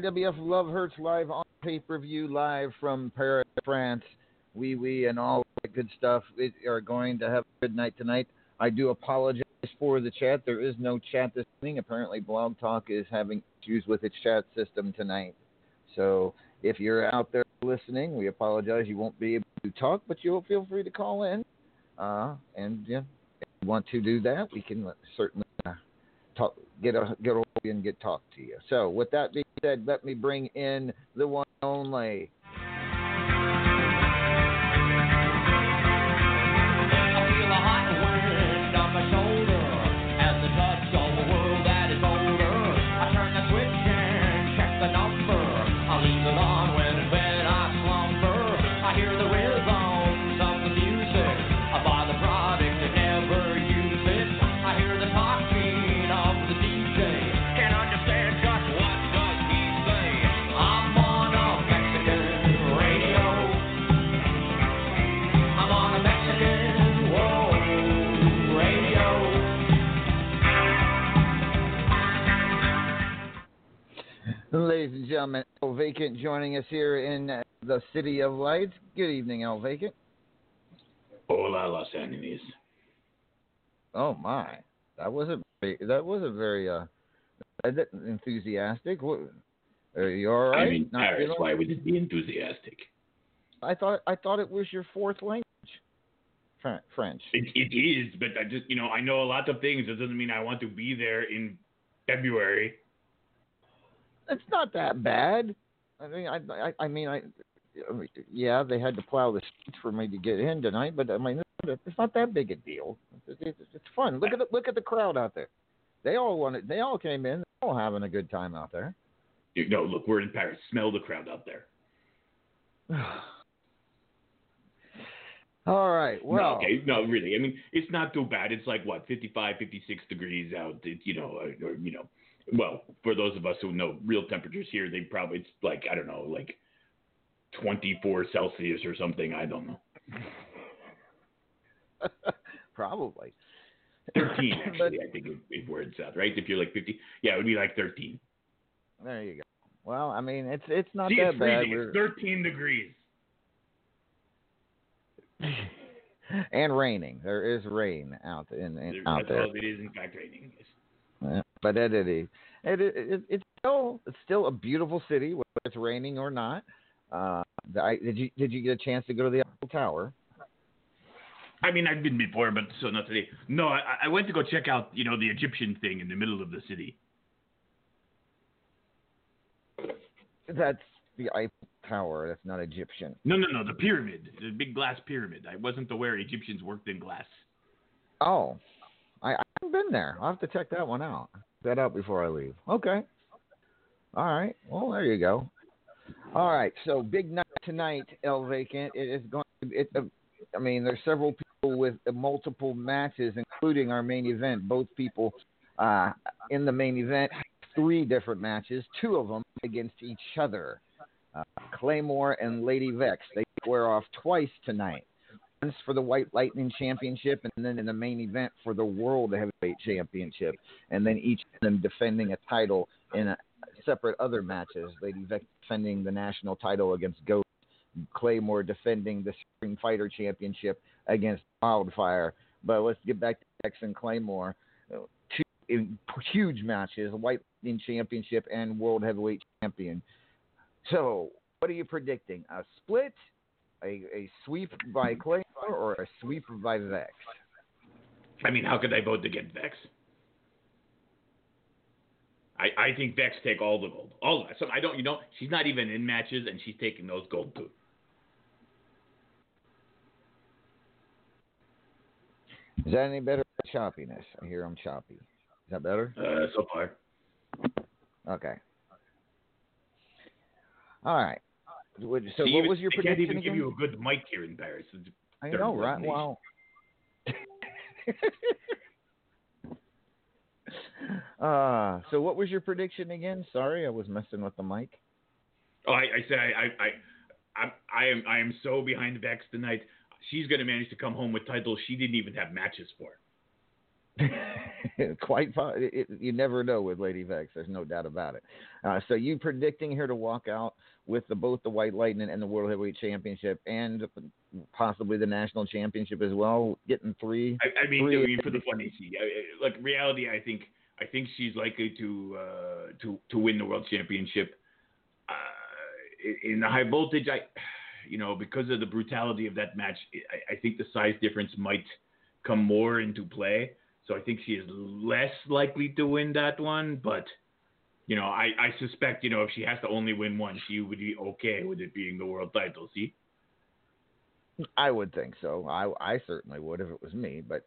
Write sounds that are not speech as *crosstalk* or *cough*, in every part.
to Love Hurts live on pay per view, live from Paris, France. We, we, and all that good stuff we are going to have a good night tonight. I do apologize for the chat. There is no chat this evening. Apparently, Blog Talk is having issues with its chat system tonight. So if you're out there listening, we apologize. You won't be able to talk, but you'll feel free to call in. Uh, and yeah, if you want to do that, we can certainly uh, talk, get a get a and get talked to you. So with that being said, let me bring in the one only. Ladies and gentlemen, El Vacant joining us here in the City of Lights. Good evening, El Vacant. Hola, Los Angeles. Oh my, that wasn't very, that wasn't very uh enthusiastic. What, are you all right? I mean, Not Paris. Why would it be enthusiastic? I thought I thought it was your fourth language. French. It, it is, but I just you know I know a lot of things. It doesn't mean I want to be there in February. It's not that bad. I mean, I, I, I mean, I, yeah, they had to plow the streets for me to get in tonight, but I mean, it's not that big a deal. It's, it's, it's fun. Look at the, look at the crowd out there. They all wanted. They all came in. They're all having a good time out there. You No, look, we're in Paris. Smell the crowd out there. *sighs* all right. Well, no, okay. No, really. I mean, it's not too bad. It's like what, 55, 56 degrees out. It, you know, or, or you know, well, for those of us who know real temperatures here, they probably it's like I don't know, like 24 Celsius or something. I don't know. *laughs* probably. 13 *laughs* actually, I think if we're in south, right? If you're like 50, yeah, it would be like 13. There you go. Well, I mean, it's it's not See, that it's bad. It's 13 degrees. *laughs* and raining. There is rain out in, in out there. Well, it is in fact raining. Yeah, but it, it, it, it, it's still it's still a beautiful city, whether it's raining or not. Uh, I, did you did you get a chance to go to the Eiffel Tower? I mean, I've been before, but so not today. No, I, I went to go check out, you know, the Egyptian thing in the middle of the city. That's the Eiffel Tower. That's not Egyptian. No, no, no. The pyramid, the big glass pyramid. I wasn't aware Egyptians worked in glass. Oh, I, I haven't been there. I'll have to check that one out. That out before I leave. Okay. All right. Well, there you go. All right. So big night tonight, El Vacant. It is going. To, it. Uh, I mean, there's several people with multiple matches, including our main event. Both people uh, in the main event, three different matches. Two of them against each other. Uh, Claymore and Lady Vexx. They square off twice tonight for the White Lightning Championship, and then in the main event for the World Heavyweight Championship, and then each of them defending a title in a separate other matches. Lady Vexx defending the national title against Ghost, Claymore defending the Spring Fighter Championship against Wildfire. But let's get back to X and Claymore. Two huge matches, White Lightning Championship and World Heavyweight Champion. So, what are you predicting? A split? A, a sweep by Claymore or a sweep by Vexx? I mean, how could I vote to get Vexx? I, I think Vexx take all the gold. All of it. So I don't, you know, she's not even in matches and she's taking those gold too. Is that any better choppiness? I hear I'm choppy. Is that better? Uh, so far. Okay. All right. So, what was your prediction? I can't even again? give you a good mic here in Paris. I know, right? Wow. *laughs* uh, so what was your prediction again? Sorry, I was messing with the mic. Oh, I, I said I, I, I, I, I am, I am so behind Vexx tonight. She's going to manage to come home with titles she didn't even have matches for. *laughs* Quite fun. It, you never know with Lady Vexx. There's no doubt about it. Uh, so you predicting her to walk out with the, both the White Lightning and the World Heavyweight Championship and possibly the national championship as well, getting three. I, I mean, three I mean, for the funny, see, like reality, I think I think she's likely to uh, to to win the world championship. Uh, in the high voltage, I, you know, because of the brutality of that match, I, I think the size difference might come more into play. So I think she is less likely to win that one, but you know, I, I suspect, you know, if she has to only win one, she would be okay with it being the world title. See? I would think so. I I certainly would if it was me. But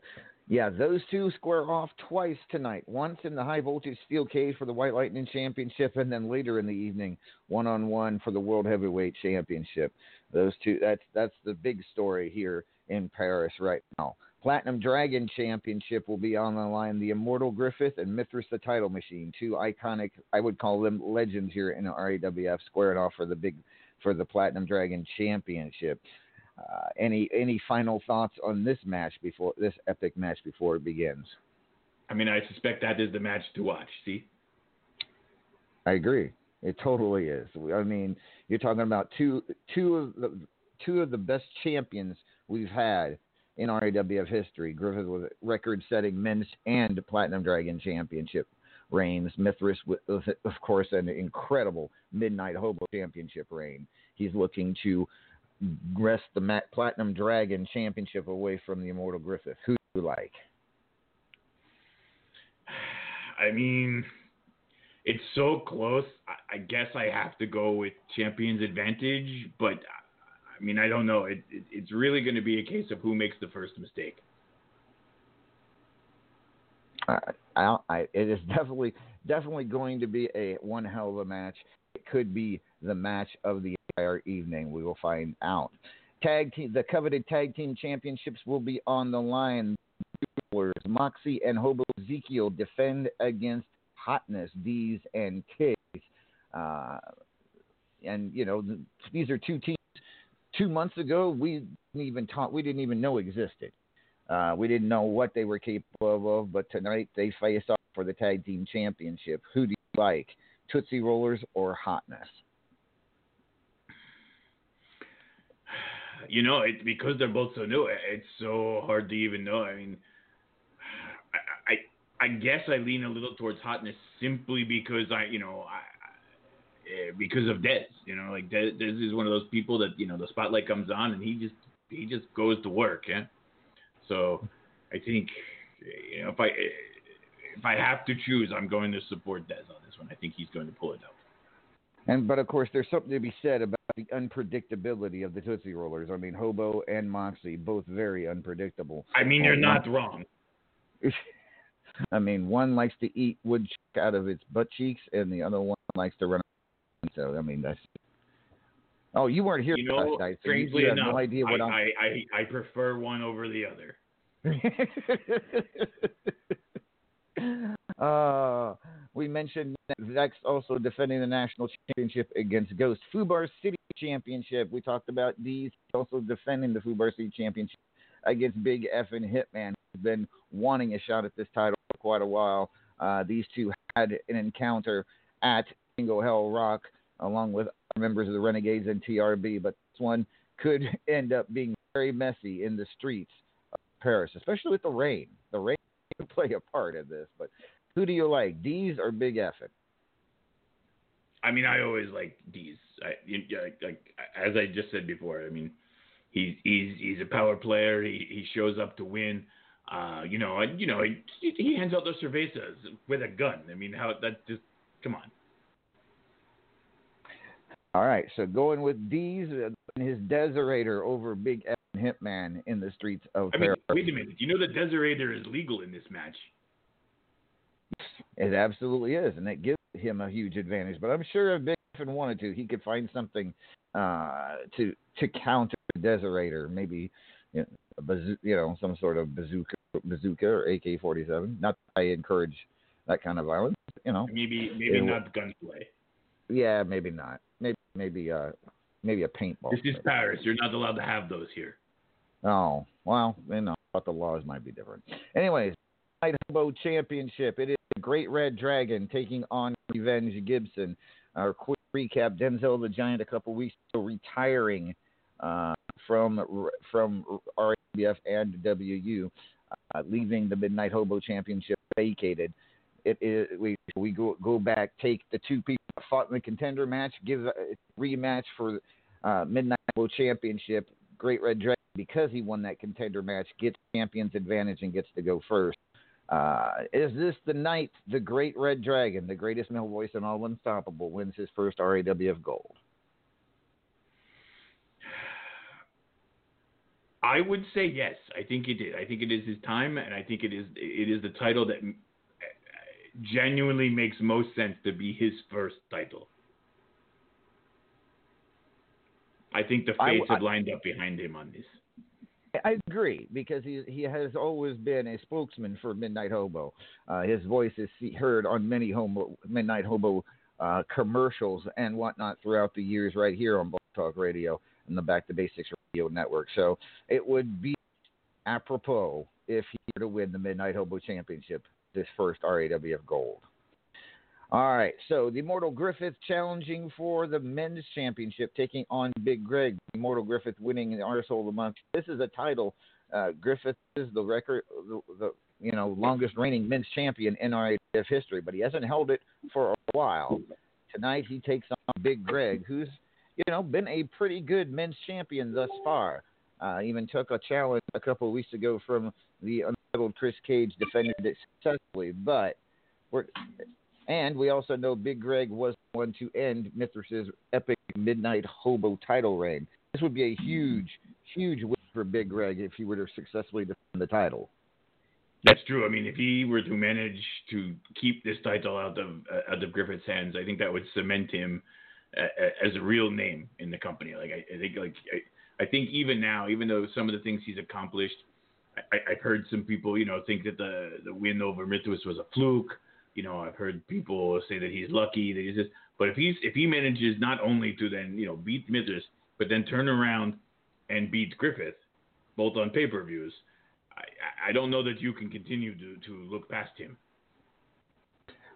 yeah, those two square off twice tonight. Once in the high voltage steel cage for the White Lightning Championship, and then later in the evening, one on one for the World Heavyweight Championship. Those two. That's that's the big story here in Paris right now. Platinum Dragon Championship will be on the line. The Immortal Griffith and Mithras the Title Machine, two iconic, I would call them legends here in the RAWF, squaring off for the big, for the Platinum Dragon Championship. Uh, any any final thoughts on this match before this epic match before it begins? I mean, I suspect that is the match to watch. See, I agree. It totally is. I mean, you're talking about two two of the two of the best champions we've had in RAWF history. Griffith with record-setting men's and Platinum Dragon Championship reigns. Mithras of course, an incredible Midnight Hobo Championship reign. He's looking to wrest the Platinum Dragon Championship away from the Immortal Griffith. Who do you like? I mean, it's so close. I guess I have to go with Champion's Advantage, but I mean, I don't know. It, it, it's really going to be a case of who makes the first mistake. I, I, I, it is *laughs* definitely definitely going to be a one hell of a match. It could be the match of the entire evening. We will find out. Tag team, the coveted tag team championships will be on the line. Moxie and Hobo Ezekiel defend against Hotness, Dez, and Kids. Uh, and you know, these are two teams two months ago, we didn't even talk, we didn't even know existed. Uh, we didn't know what they were capable of, but tonight they face off for the tag team championship. Who do you like, Tootsie Rollers or Hotness? You know, it, because they're both so new, it's so hard to even know. I mean, I, I, I guess I lean a little towards Hotness simply because I, you know, I, Eh, because of Dez. You know, like Dez, Dez is one of those people that you know the spotlight comes on and he just he just goes to work. Yeah. So I think you know if I if I have to choose, I'm going to support Dez on this one. I think he's going to pull it out. And but of course, there's something to be said about the unpredictability of the Tootsie Rollers. I mean, Hobo and Moxie both very unpredictable. I mean, you're not wrong. *laughs* I mean, one likes to eat wood out of its butt cheeks, and the other one likes to run so I mean that's. Oh, you weren't here you know, last night, so strangely you enough, no idea what I, I'm... I, I, I prefer one over the other. *laughs* uh, we mentioned Vex also defending the national championship against Ghost. Fubar City Championship. We talked about these also defending the Fubar City Championship against Big F and Hitman. Who's been wanting a shot at this title for quite a while. Uh, these two had an encounter at Jingle Hell Rock, along with members of the Renegades and TRB. But this one could *laughs* end up being very messy in the streets of Paris, especially with the rain. The rain *laughs* could play a part in this. But who do you like, Dez or Big Effin? I mean, I always like Dez. I, like, like as I just said before. I mean, he's he's he's a power player. He he shows up to win. Uh, you know, you know, he, he hands out those cervezas with a gun. I mean, how that just come on. All right, so going with Dez and his Deserator over Big F and Hitman in the streets of I mean, wait a minute. You know the Deserator is legal in this match. It absolutely is, and it gives him a huge advantage. But I'm sure if Big F wanted to, he could find something uh, to to counter the Deserator. Maybe you know, bazoo- you know some sort of bazooka, bazooka or AK-47. Not that I encourage that kind of violence. You know, maybe maybe it, not gunplay. Yeah, maybe not maybe maybe uh maybe a paintball. This is Paris. You're not allowed to have those here. Oh well, you know, but the laws might be different. Anyways, Midnight Hobo Championship. It is the Great Red Dragon taking on Revenge Gibson. Our quick recap: Denzel the Giant a couple weeks ago retiring uh, from from RABF and WU, uh, leaving the Midnight Hobo Championship vacated. It is we we go go back, take the two people fought in the contender match, give a rematch for uh, Midnight World Championship. Great Red Dragon because he won that contender match gets champion's advantage and gets to go first. Uh, is this the night the Great Red Dragon, the greatest male voice in all Unstoppable, wins his first RAWF gold? I would say yes. I think it did. I think it is his time, and I think it is it is the title that genuinely makes most sense to be his first title. I think the fates I, I, have lined up behind him on this. I agree because he he has always been a spokesman for Midnight Hobo. Uh, his voice is heard on many homo, Midnight Hobo uh, commercials and whatnot throughout the years, right here on Blog Talk Radio and the Back to Basics Radio Network. So it would be apropos if he were to win the Midnight Hobo Championship, this first RAWF Gold. All right, so the Immortal Griffith challenging for the men's championship, taking on Big Greg. Immortal Griffith winning the Arsehole of the Month. This is a title. Uh, Griffith is the record, the, the, you know longest reigning men's champion in RAF history, but he hasn't held it for a while. Tonight he takes on Big Greg, who's you know been a pretty good men's champion thus far. Uh, even took a challenge a couple of weeks ago from the untitled Chris Cage, defended it successfully, but we're and we also know Big Greg was the one to end Mithras's epic Midnight Hobo title reign. This would be a huge, huge win for Big Greg if he were to successfully defend the title. That's true. I mean, if he were to manage to keep this title out of uh, out of Griffith's hands, I think that would cement him uh, as a real name in the company. Like I, I think, like I, I, think even now, even though some of the things he's accomplished, I, have heard some people, you know, think that the the win over Mithras was a fluke you know, I've heard people say that he's lucky that he's just. But if he's if he manages not only to then you know beat Mithras, but then turn around and beat Griffith, both on pay per views, I, I don't know that you can continue to to look past him.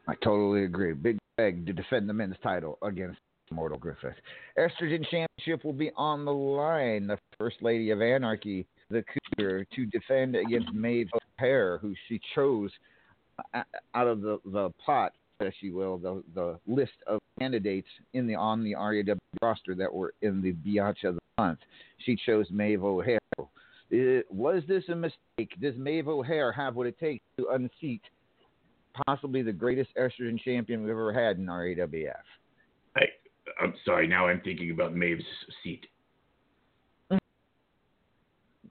I totally agree. Big Greg to defend the men's title against Mortal Griffith. Estrogen Championship will be on the line. The First Lady of Anarchy, the Cougar, to defend against Maeve O'Hare, who she chose out of the, the pot, if you will, the, the list of candidates in the on the RAW roster that were in the Biatch of the month. She chose Maeve O'Hare. It, was this a mistake? Does Maeve O'Hare have what it takes to unseat possibly the greatest estrogen champion we've ever had in RAWF? I, I'm sorry. Now I'm thinking about Maeve's seat.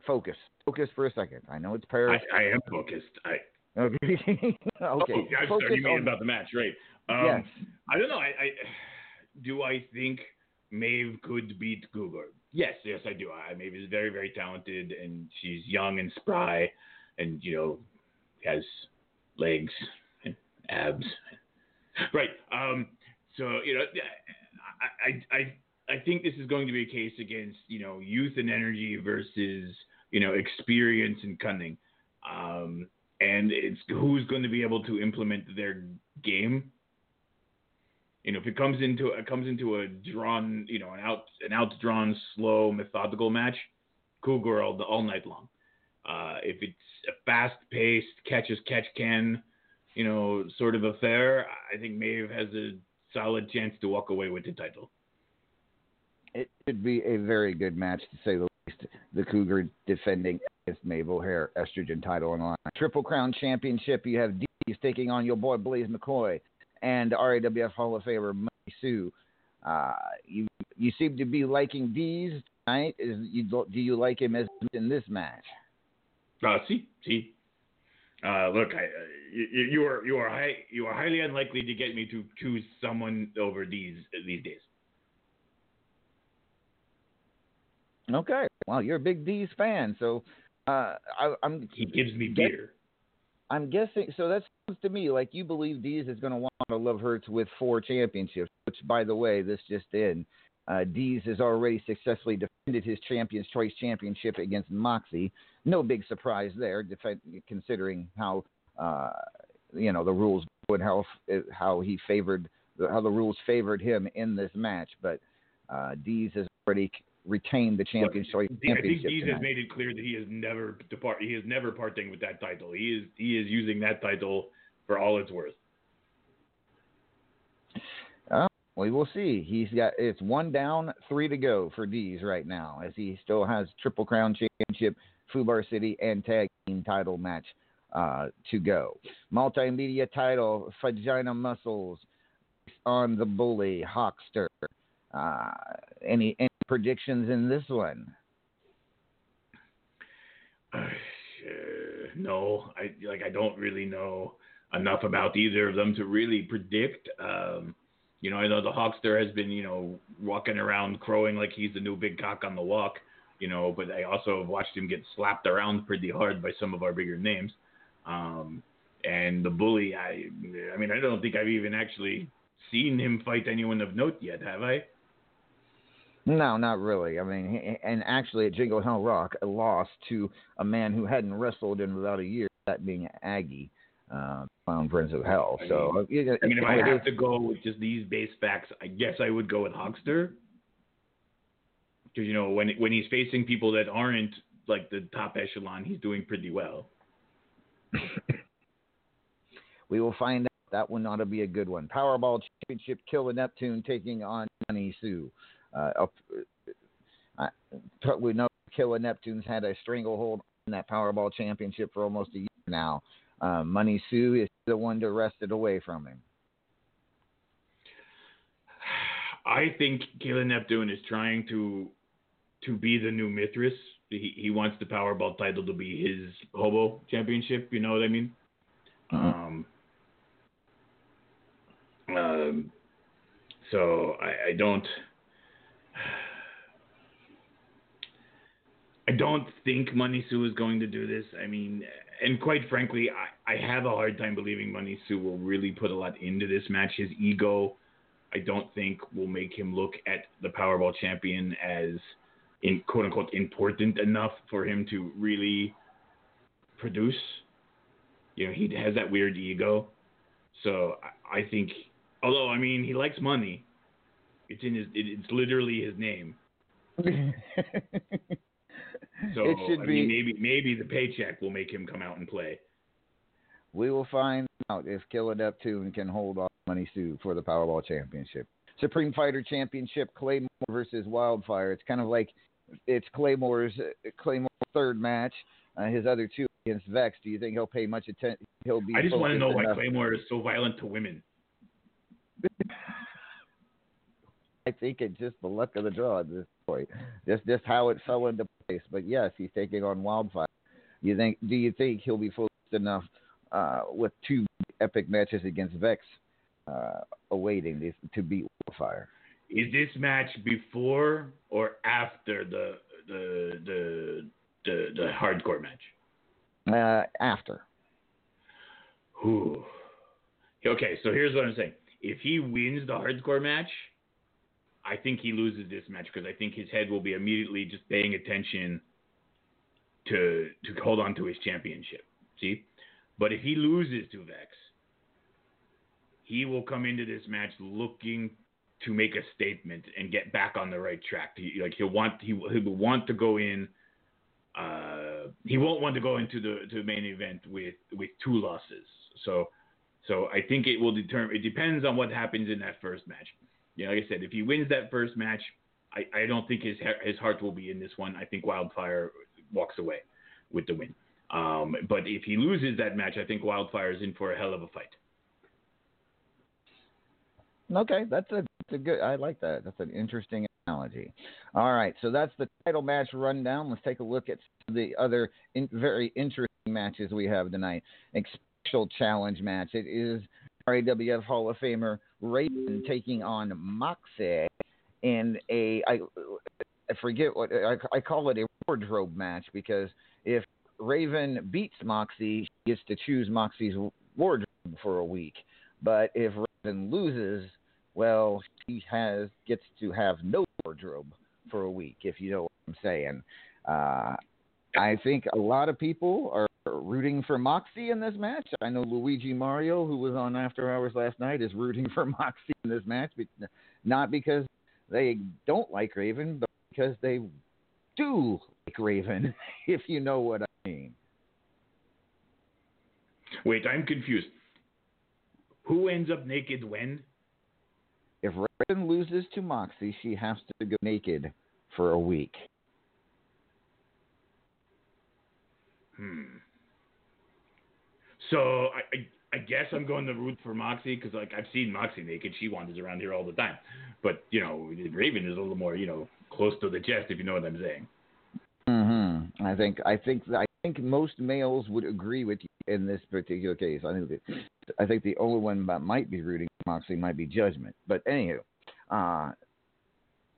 Focus. Focus for a second. I know it's Paris. I, I am focused. I Okay. *laughs* okay. Oh, I'm sorry, you mean on... about the match, right? Um, yes. I don't know. I, I do. I think Maeve could beat Cougar. Yes, yes, I do. I, Maeve is very, very talented, and she's young and spry, and you know, has legs and abs. Right. Um. So you know, I, I, I, I think this is going to be a case against you know youth and energy versus you know experience and cunning. Um, and it's who's going to be able to implement their game. You know, if it comes into it comes into a drawn, you know, an out an outdrawn, slow, methodical match, cool girl all night long. Uh, if it's a fast-paced catch as catch can, you know, sort of affair, I think Maeve has a solid chance to walk away with the title. It could be a very good match to say the. The Cougar defending Maeve O'Hare estrogen title line. Triple Crown Championship, you have Dez taking on your boy Blaze McCoy and RAWF Hall of Famer Money Sue. Uh, you you seem to be liking Dez tonight. Is you do you like him as in this match? Uh, see, see. Uh, look, I, you, you are you are high, you are highly unlikely to get me to choose someone over these these days. Okay, well, you're a big Dez fan, so uh, I, am He gives me beer. I'm guessing. So that sounds to me like you believe Dez is going to want to love Hurts with four championships. Which, by the way, this just in. Uh, Dez has already successfully defended his Champions Choice Championship against Moxie. No big surprise there, defend, considering how uh, you know the rules would how how he favored how the rules favored him in this match. But uh, Dez has already retained the championship. I think Dez has made it clear that he has never depart. He has never parting with that title. He is he is using that title for all it's worth. Uh, we will see. He's got it's one down, three to go for Dez right now, as he still has Triple Crown Championship, Fubar City, and Tag Team title match uh, to go. Multimedia title, Vagina Muscles on the Bully, Hawkster. Uh, any, any predictions in this one? Uh, no, I like I don't really know enough about either of them to really predict. Um, you know, I know the Hawkster has been, you know, walking around crowing like he's the new big cock on the walk, you know, but I also have watched him get slapped around pretty hard by some of our bigger names. Um, and the bully, I, I mean, I don't think I've even actually seen him fight anyone of note yet, have I? No, not really. I mean, and actually at Jingle Hell Rock, a loss to a man who hadn't wrestled in about a year, that being Aggie, uh, Clown Prince of Hell. I so, mean, you know, I mean, if I have to go with just these base facts, I guess I would go with Hawkster. Because you know, when when he's facing people that aren't like the top echelon, he's doing pretty well. *laughs* we will find out. That one ought to be a good one. Powerball Championship, Killer Neptune taking on Money Sue. Uh, up, uh, we know Killer Neptune's had a stranglehold on that Powerball Championship for almost a year now. Uh, Money Sue is the one to wrest it away from him. I think Killer Neptune is trying to to be the new Mithras he, he wants the Powerball title to be his hobo championship. You know what I mean? Mm-hmm. Um, um, so I, I don't. I don't think Money Sue is going to do this. I mean, and quite frankly, I, I have a hard time believing Money Sue will really put a lot into this match. His ego, I don't think, will make him look at the Powerball champion as in quote unquote important enough for him to really produce. You know, he has that weird ego. So I, I think, although I mean, he likes money. It's in his. It, it's literally his name. *laughs* so it should I be, maybe maybe the paycheck will make him come out and play. We will find out if Killer Neptune can hold off Money Sue for the Powerball Championship. Supreme Fighter Championship, Claymore versus Wildfire. It's kind of like it's Claymore's Claymore's third match. Uh, his other two against Vexx. Do you think he'll pay much attention? He'll be. I just want to know why Claymore is so violent to women. *laughs* I think it's just the luck of the draw at this point. Just just how it fell into place. But yes, he's taking on Wildfire. You think? Do you think he'll be focused enough uh, with two epic matches against Vexx uh, awaiting this, to beat Wildfire? Is this match before or after the the the the, the hardcore match? Uh, after. Ooh. Okay, so here's what I'm saying. If he wins the hardcore match, I think he loses this match because I think his head will be immediately just paying attention to to hold on to his championship. See? But if he loses to Vexx, he will come into this match looking to make a statement and get back on the right track. He, like he'll want he, he will want to go in. Uh, he won't want to go into the to the main event with with two losses. So so I think it will determine. It depends on what happens in that first match. Yeah, like I said, if he wins that first match, I, I don't think his his heart will be in this one. I think Wildfire walks away with the win. Um, but if he loses that match, I think Wildfire is in for a hell of a fight. Okay, that's a, that's a good. I like that. That's an interesting analogy. All right, so that's the title match rundown. Let's take a look at the other in, very interesting matches we have tonight. A special challenge match. It is RAWF Hall of Famer Raven taking on Moxie in a I, I forget what I, I call it a wardrobe match because if Raven beats Moxie, she gets to choose Moxie's wardrobe for a week. But if Raven loses, well, he has gets to have no wardrobe for a week, if you know what I'm saying. Uh, I think a lot of people are rooting for Moxie in this match. I know Luigi Mario, who was on After Hours last night, is rooting for *laughs* Moxie in this match, not because they don't like Raven, but because they do like Raven, *laughs* if you know what I mean. Wait, I'm confused. Who ends up naked when? If Raven loses to Moxie, she has to go naked for a week. Hmm. So I, I, I guess I'm going to root for Moxie because like I've seen Moxie naked. She wanders around here all the time. But you know, Raven is a little more you know close to the chest if you know what I'm saying. Hmm. I think I think I think most males would agree with you in this particular case. I think I think the only one that might be rooting for Moxie might be Judgment. But anywho, uh,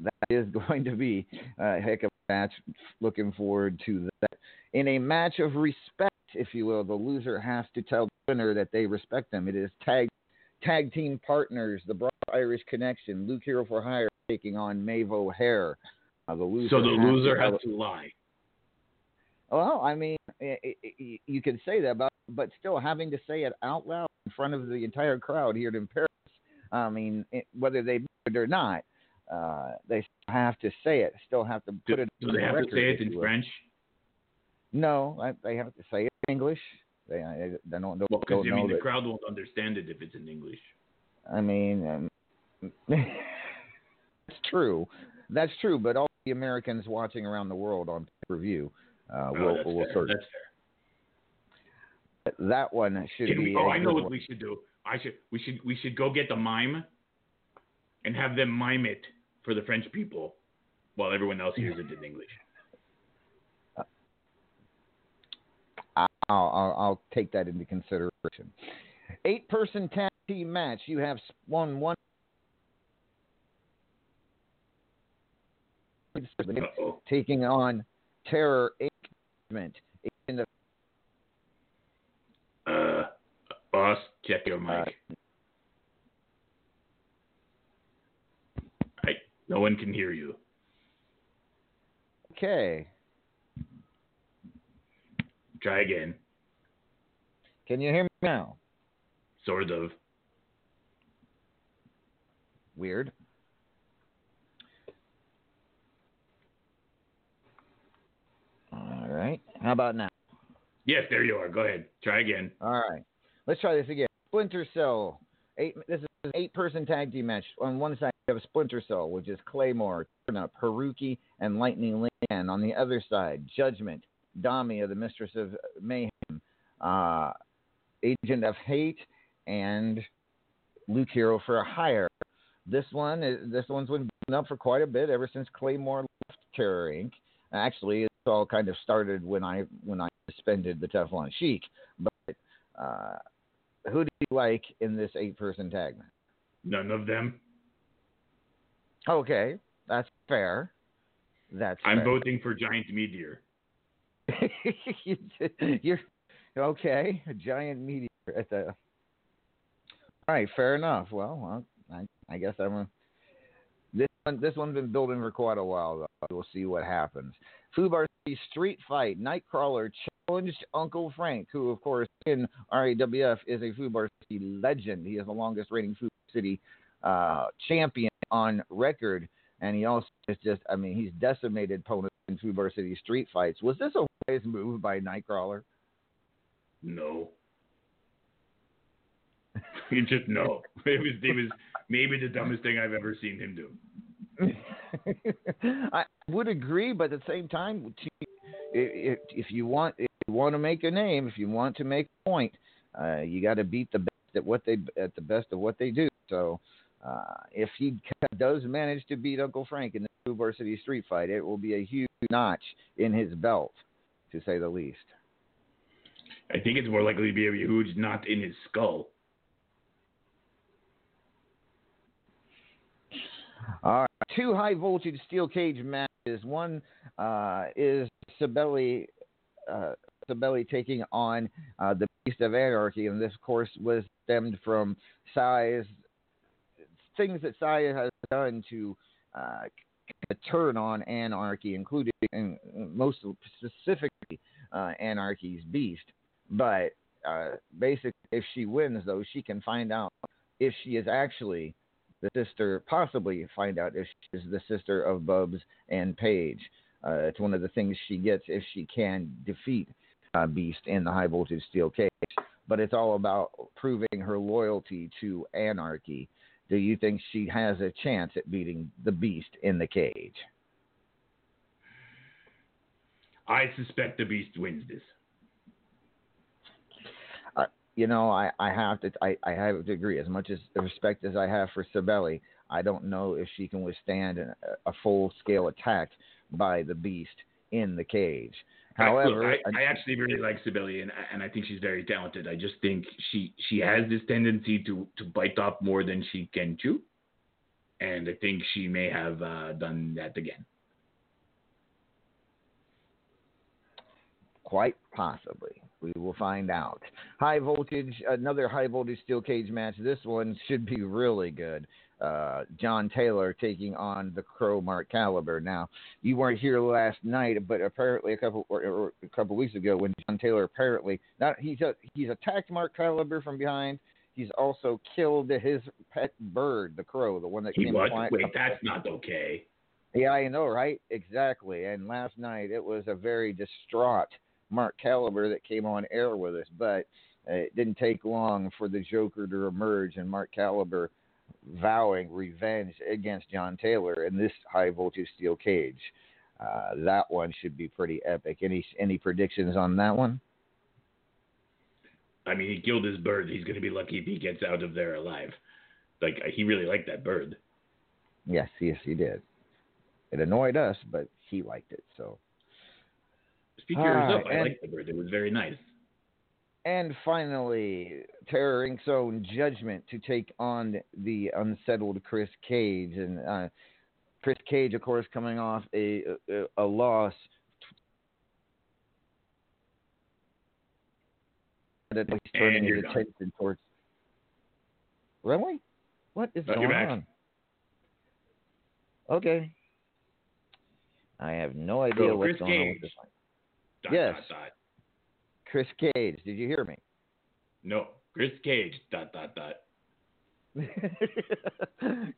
that is *laughs* going to be a heck of a match. Looking forward to that. In a match of respect, if you will, the loser has to tell the winner that they respect them. It is tag tag team partners, the Broad Irish Connection, Luke Hero for Hire taking on Maeve O'Hare. Uh, the loser so the loser to has to lie. Well, I mean, it, it, you can say that, but but still having to say it out loud in front of the entire crowd here in Paris. I mean, it, whether they it or not, uh, they have to say it. Still have to put do, it. Do they have record, to say it in French? No, they have to say it English. They, they don't, don't, well, don't I know mean, that, the crowd won't understand it if it's in English. I mean, um, *laughs* that's true. That's true. But all the Americans watching around the world on pay per view uh, oh, will that's will fair. sort That's fair. that one should Can be. we, oh, I know what one. we should do. I should we should we should go get the mime and have them mime it for the French people while everyone else hears it in English. I'll, I'll, I'll take that into consideration. Eight person tag team match. You have one one. Uh-oh. Taking on Terror Engagement in the Uh, boss, check your mic. Uh, I, no one can hear you. okay. Try again. Can you hear me now? Sort of. Weird. All right. How about now? Yes, there you are. Go ahead. Try again. All right. Let's try this again. Splinter Cell. Eight. This is an eight-person tag team match. On one side, you have a Splinter Cell, which is Claymore, Turnip, Haruki, and Lightning Lynn. On the other side, Judgment, Dami, the Mistress of Mayhem, uh, Agent of Hate, and Luke Hero for Hire. This one, is, this one's been building up for quite a bit ever since Claymore left Terror Inc. Actually, it's all kind of started when I when I suspended the Teflon Sheik. But uh, who do you like in this eight-person tag match? None of them. Okay, that's fair. That's I'm fair. voting for Giant Meteor. *laughs* You're okay. A giant meteor at the. All right, fair enough. Well, I, I guess I'm. A, this one, this one's been building for quite a while. Though. We'll see what happens. Fubar City Street Fight. Nightcrawler challenged Uncle Frank, who, of course, in RAWF is a Fubar City legend. He is the longest reigning Fubar City uh, champion on record, and he also is just. I mean, he's decimated opponents in Fubar City street fights. Was this a wise move by Nightcrawler? No. *laughs* you just no. It was it was maybe the dumbest thing I've ever seen him do. *laughs* I would agree, but at the same time, if, if you want, if you want to make a name, if you want to make a point, uh, you got to beat the best at what they at the best of what they do. So, uh, if he does manage to beat Uncle Frank in City street fight, it will be a huge notch in his belt, to say the least. I think it's more likely to be a huge knot in his skull. All right, two high voltage steel cage matches. One uh, is Sabelli, uh, Sabelli taking on uh, the Beast of Anarchy, and this, of course, was stemmed from Size things that Saya has done to uh, turn on Anarchy, including and most specifically uh, Anarchy's Beast. But uh, basically, if she wins, though, she can find out if she is actually the sister, possibly find out if she is the sister of Bubs and Paige. Uh, it's one of the things she gets if she can defeat uh, Beast in the high voltage steel cage. But it's all about proving her loyalty to Anarchy. Do you think she has a chance at beating the Beast in the cage? I suspect the Beast wins this. Uh, you know, I, I have to I, I have to agree. As much as respect as I have for Sibeli, I don't know if she can withstand a, a full scale attack by the Beast in the cage. However, Look, I, I, actually really like Sibeli, and and I think she's very talented. I just think she she has this tendency to to bite off more than she can chew, and I think she may have uh, done that again. Quite possibly. We will find out. High voltage, another high voltage steel cage match. This one should be really good uh, John Taylor taking on the Crow Mark Caliber. Now, you weren't here last night, but apparently a couple or, or a couple weeks ago, when John Taylor apparently not he's a, he's attacked Mark Caliber from behind. He's also killed his pet bird, the crow, the one that he came. What? Wait, that's not okay. Yeah, I know, right? Exactly. And last night it was a very distraught Mark Caliber that came on air with us, but it didn't take long for the Joker to emerge, and Mark Caliber vowing revenge against John Taylor in this high voltage steel cage. Uh, that one should be pretty epic. Any any predictions on that one? I mean, he killed his bird. He's going to be lucky if he gets out of there alive. Like he really liked that bird. Yes, yes, he did. It annoyed us, but he liked it. So. Speak for yourself. I liked the bird. It was very nice. And finally, Terror Inc.'s own Judgment to take on the unsettled Chris Cage. And uh, Chris Cage, of course, coming off a, a, a loss. That he's turning his attention towards. Really? What is going on? Okay. I have no idea so, what's Chris going Cage. on with this one. Dot, yes. Dot, dot. Chris Cage. Did you hear me? No. Chris Cage. Dot dot dot. *laughs*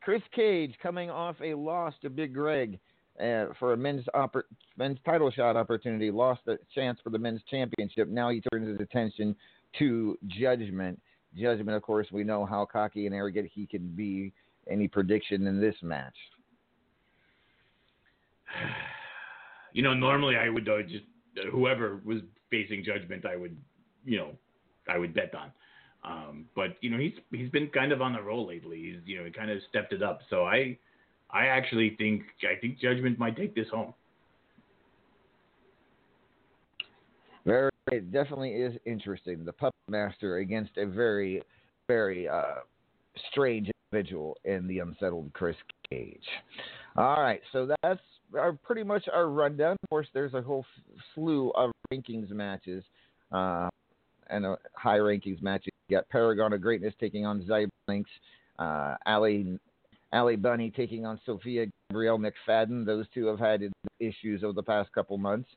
Chris Cage coming off a loss to Big Greg uh, for a men's oppor- men's title shot opportunity, lost the chance for the men's championship. Now he turns his attention to Judgment. Judgment, of course, we know how cocky and arrogant he can be. Any prediction in this match? *sighs* You know, normally I would uh, just whoever was facing Judgment, I would, you know, I would bet on. Um, but you know, he's he's been kind of on the roll lately. He's you know, he kind of stepped it up. So I I actually think I think Judgment might take this home. Very, it definitely is interesting. The puppet master against a very, very uh, strange individual in the unsettled Chris Cage. All right, so that's our, pretty much our rundown. Of course, there's a whole slew of rankings matches uh, and a high rankings matches. You got Paragon of Greatness taking on Zyberlinks, uh, Ali Ali Bunny taking on Sophia Gabrielle McFadden. Those two have had issues over the past couple months.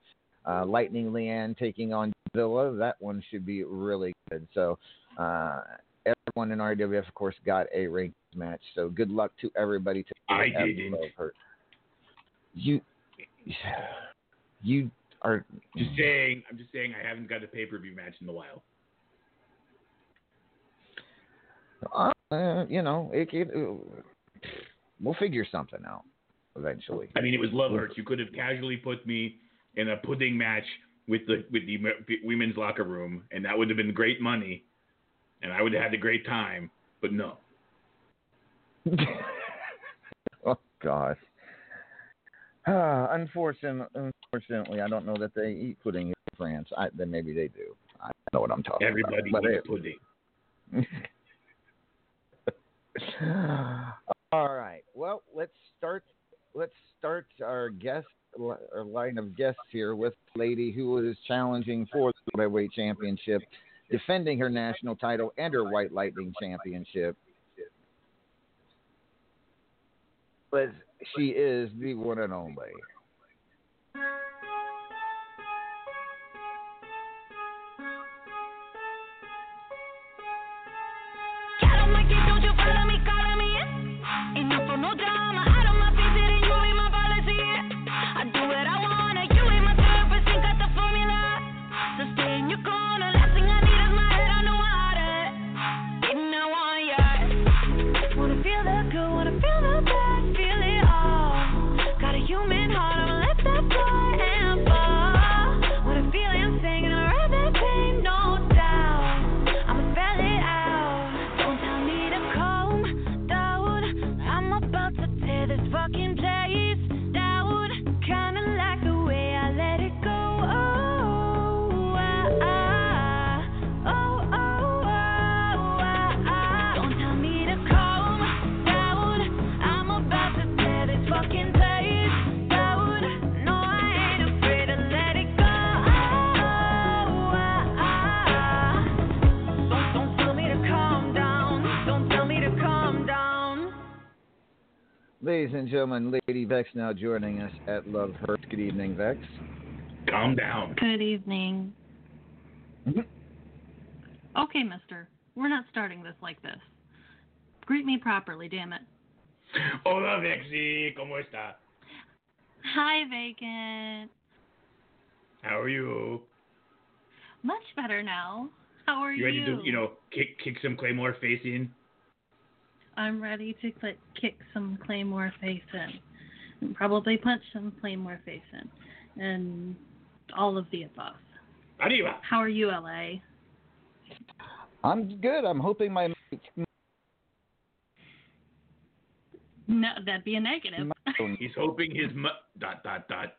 Uh, Lightning Leanne taking on Villa. That one should be really good. So uh, everyone in RWF, of course, got a rankings match. So good luck to everybody. To I didn't. You, you are just saying. I'm just saying. I haven't got a pay per view match in a while. Uh, you know, it, it, we'll figure something out eventually. I mean, it was love hurts. You could have casually put me in a pudding match with the with the women's locker room, and that would have been great money, and I would have had a great time. But no. *laughs* oh God. *sighs* Uh, unfortunately, unfortunately, I don't know that they eat pudding in France. I, then maybe they do. I know what I'm talking Everybody about. Everybody eats pudding. *laughs* All right. Well, let's start. Let's start our guest our line of guests here with a lady who is challenging for the heavyweight championship, defending her national title and her White Lightning championship. But she is the one and only. Ladies and gentlemen, Lady Vexx now joining us at Love Hurts. Good evening, Vexx. Calm down. Good evening. Mm-hmm. Okay, mister. We're not starting this like this. Greet me properly, damn it. Hola, Vexy. ¿Cómo está? Hi, Vacant. How are you? Much better now. How are You you? ready to, you know, kick kick some Claymore face in? I'm ready to cl- kick some Claymore face in. And probably punch some Claymore face in. And all of the above. Arriba. How are you, LA? I'm good. I'm hoping my No, that'd be a negative. He's hoping his mu- dot dot dot.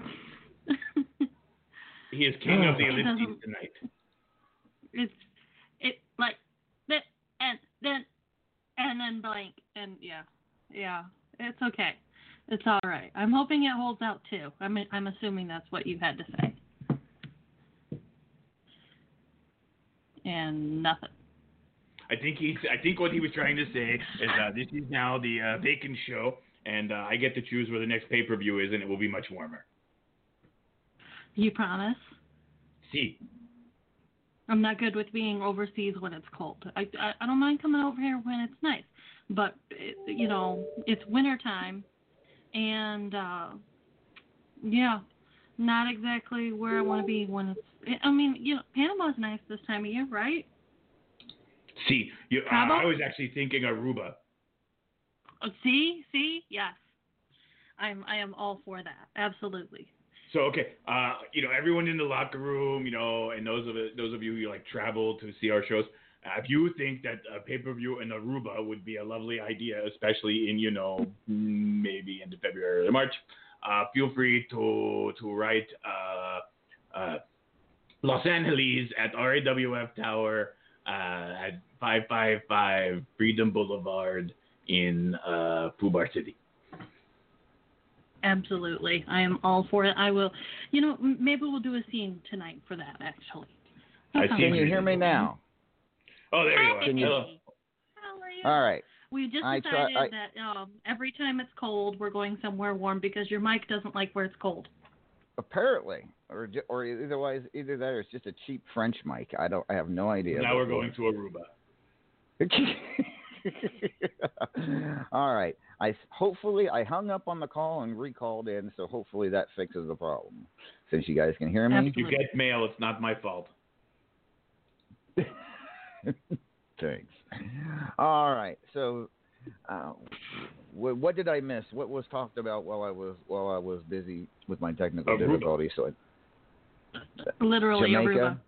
*laughs* He is king of the Ellipses tonight. it's it like that and then and then blank and yeah yeah it's okay. It's all right. I'm hoping it holds out too. I'm i'm assuming that's what you had to say. And nothing. I think he's. I think what he was trying to say is uh, this is now the uh, Bacon show, and uh, I get to choose where the next pay per view is, and it will be much warmer. you promise? See, i'm not good with being overseas when it's cold. I i, I don't mind coming over here when it's nice but it, you know it's winter time and uh yeah not exactly where i want to be when it's i mean you know panama's nice this time of year right? See, you, uh, I was actually thinking Aruba. Uh, see see yes. I'm i am all for that absolutely So okay, uh, you know everyone in the locker room, you know, and those of those of you who like travel to see our shows, uh, if you think that a pay per view in Aruba would be a lovely idea, especially in you know maybe into February or March, uh, feel free to to write uh, uh, Los Angeles at RAWF Tower uh, at 555 Freedom Boulevard in uh, Fubar City. Absolutely i am all for it i will you know maybe we'll do a scene tonight for that actually I see Can you good. hear me now? Oh, there you Hi, are. Can you- Hello. How are you? All right. We just I try- decided I- that um, every time it's cold, we're going somewhere warm because your mic doesn't like where it's cold. Apparently, or ju- or otherwise, either that or it's just a cheap French mic. I don't. I have no idea. Now we're going to Aruba. *laughs* *laughs* All right. I s- hopefully I hung up on the call and recalled in, so hopefully that fixes the problem. Since you guys can hear me. If you get mail, it's not my fault. *laughs* Thanks. All right. So, uh, what, what did I miss? What was talked about while I was while I was busy with my technical Aruba. difficulties? So, Literally Jamaica,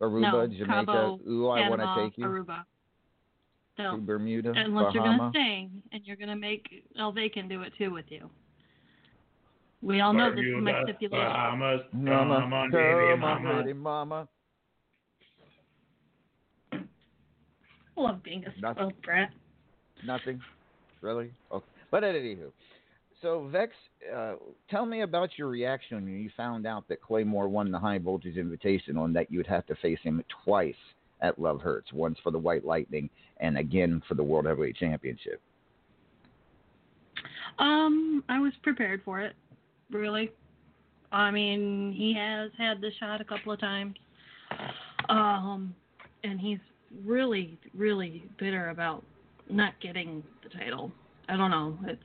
Aruba, No, Jamaica. Cabo, Ooh, I want to take you Aruba. To No, Bermuda, unless you're gonna sing and you're gonna make El Vacant do it too with you. We all know this is my stipulation. Bahamas, Mama, come on, come baby, on, mama. baby mama. I love being a Nothing. spoiled brat. Nothing, really. Okay. But at anywho, so Vexx, uh, tell me about your reaction when you found out that Claymore won the High Voltage Invitation, and that you would have to face him twice at Love Hurts, once for the White Lightning and again for the World Heavyweight Championship. Um, I was prepared for it, really. I mean, he has had the shot a couple of times. Um, and he's really, really bitter about not getting the title. I don't know. It's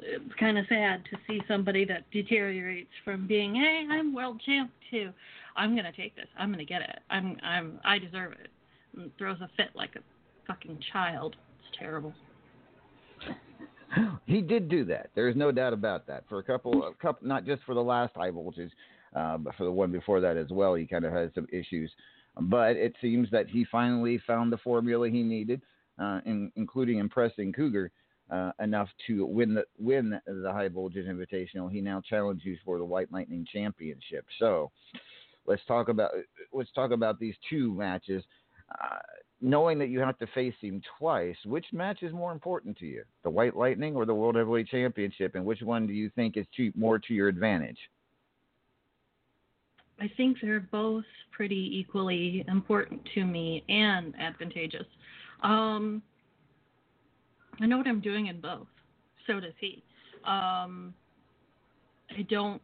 it's kind of sad to see somebody that deteriorates from being, hey, I'm world champ to, I'm gonna take this. I'm gonna get it. I'm I'm I deserve it. And throws a fit like a fucking child. It's terrible. *gasps* He did do that. There is no doubt about that. For a couple, a couple, not just for the last high voltage, uh, but for the one before that as well. He kind of had some issues, but it seems that he finally found the formula he needed, uh, in, including impressing Cougar uh, enough to win the win the high voltage invitational. He now challenges for the White Lightning Championship. So let's talk about let's talk about these two matches. Uh, knowing that you have to face him twice, which match is more important to you, the White Lightning or the World Heavyweight Championship, and which one do you think is to, more to your advantage? I think they're both pretty equally important to me and advantageous. Um, I know what I'm doing in both. So does he. Um, I don't.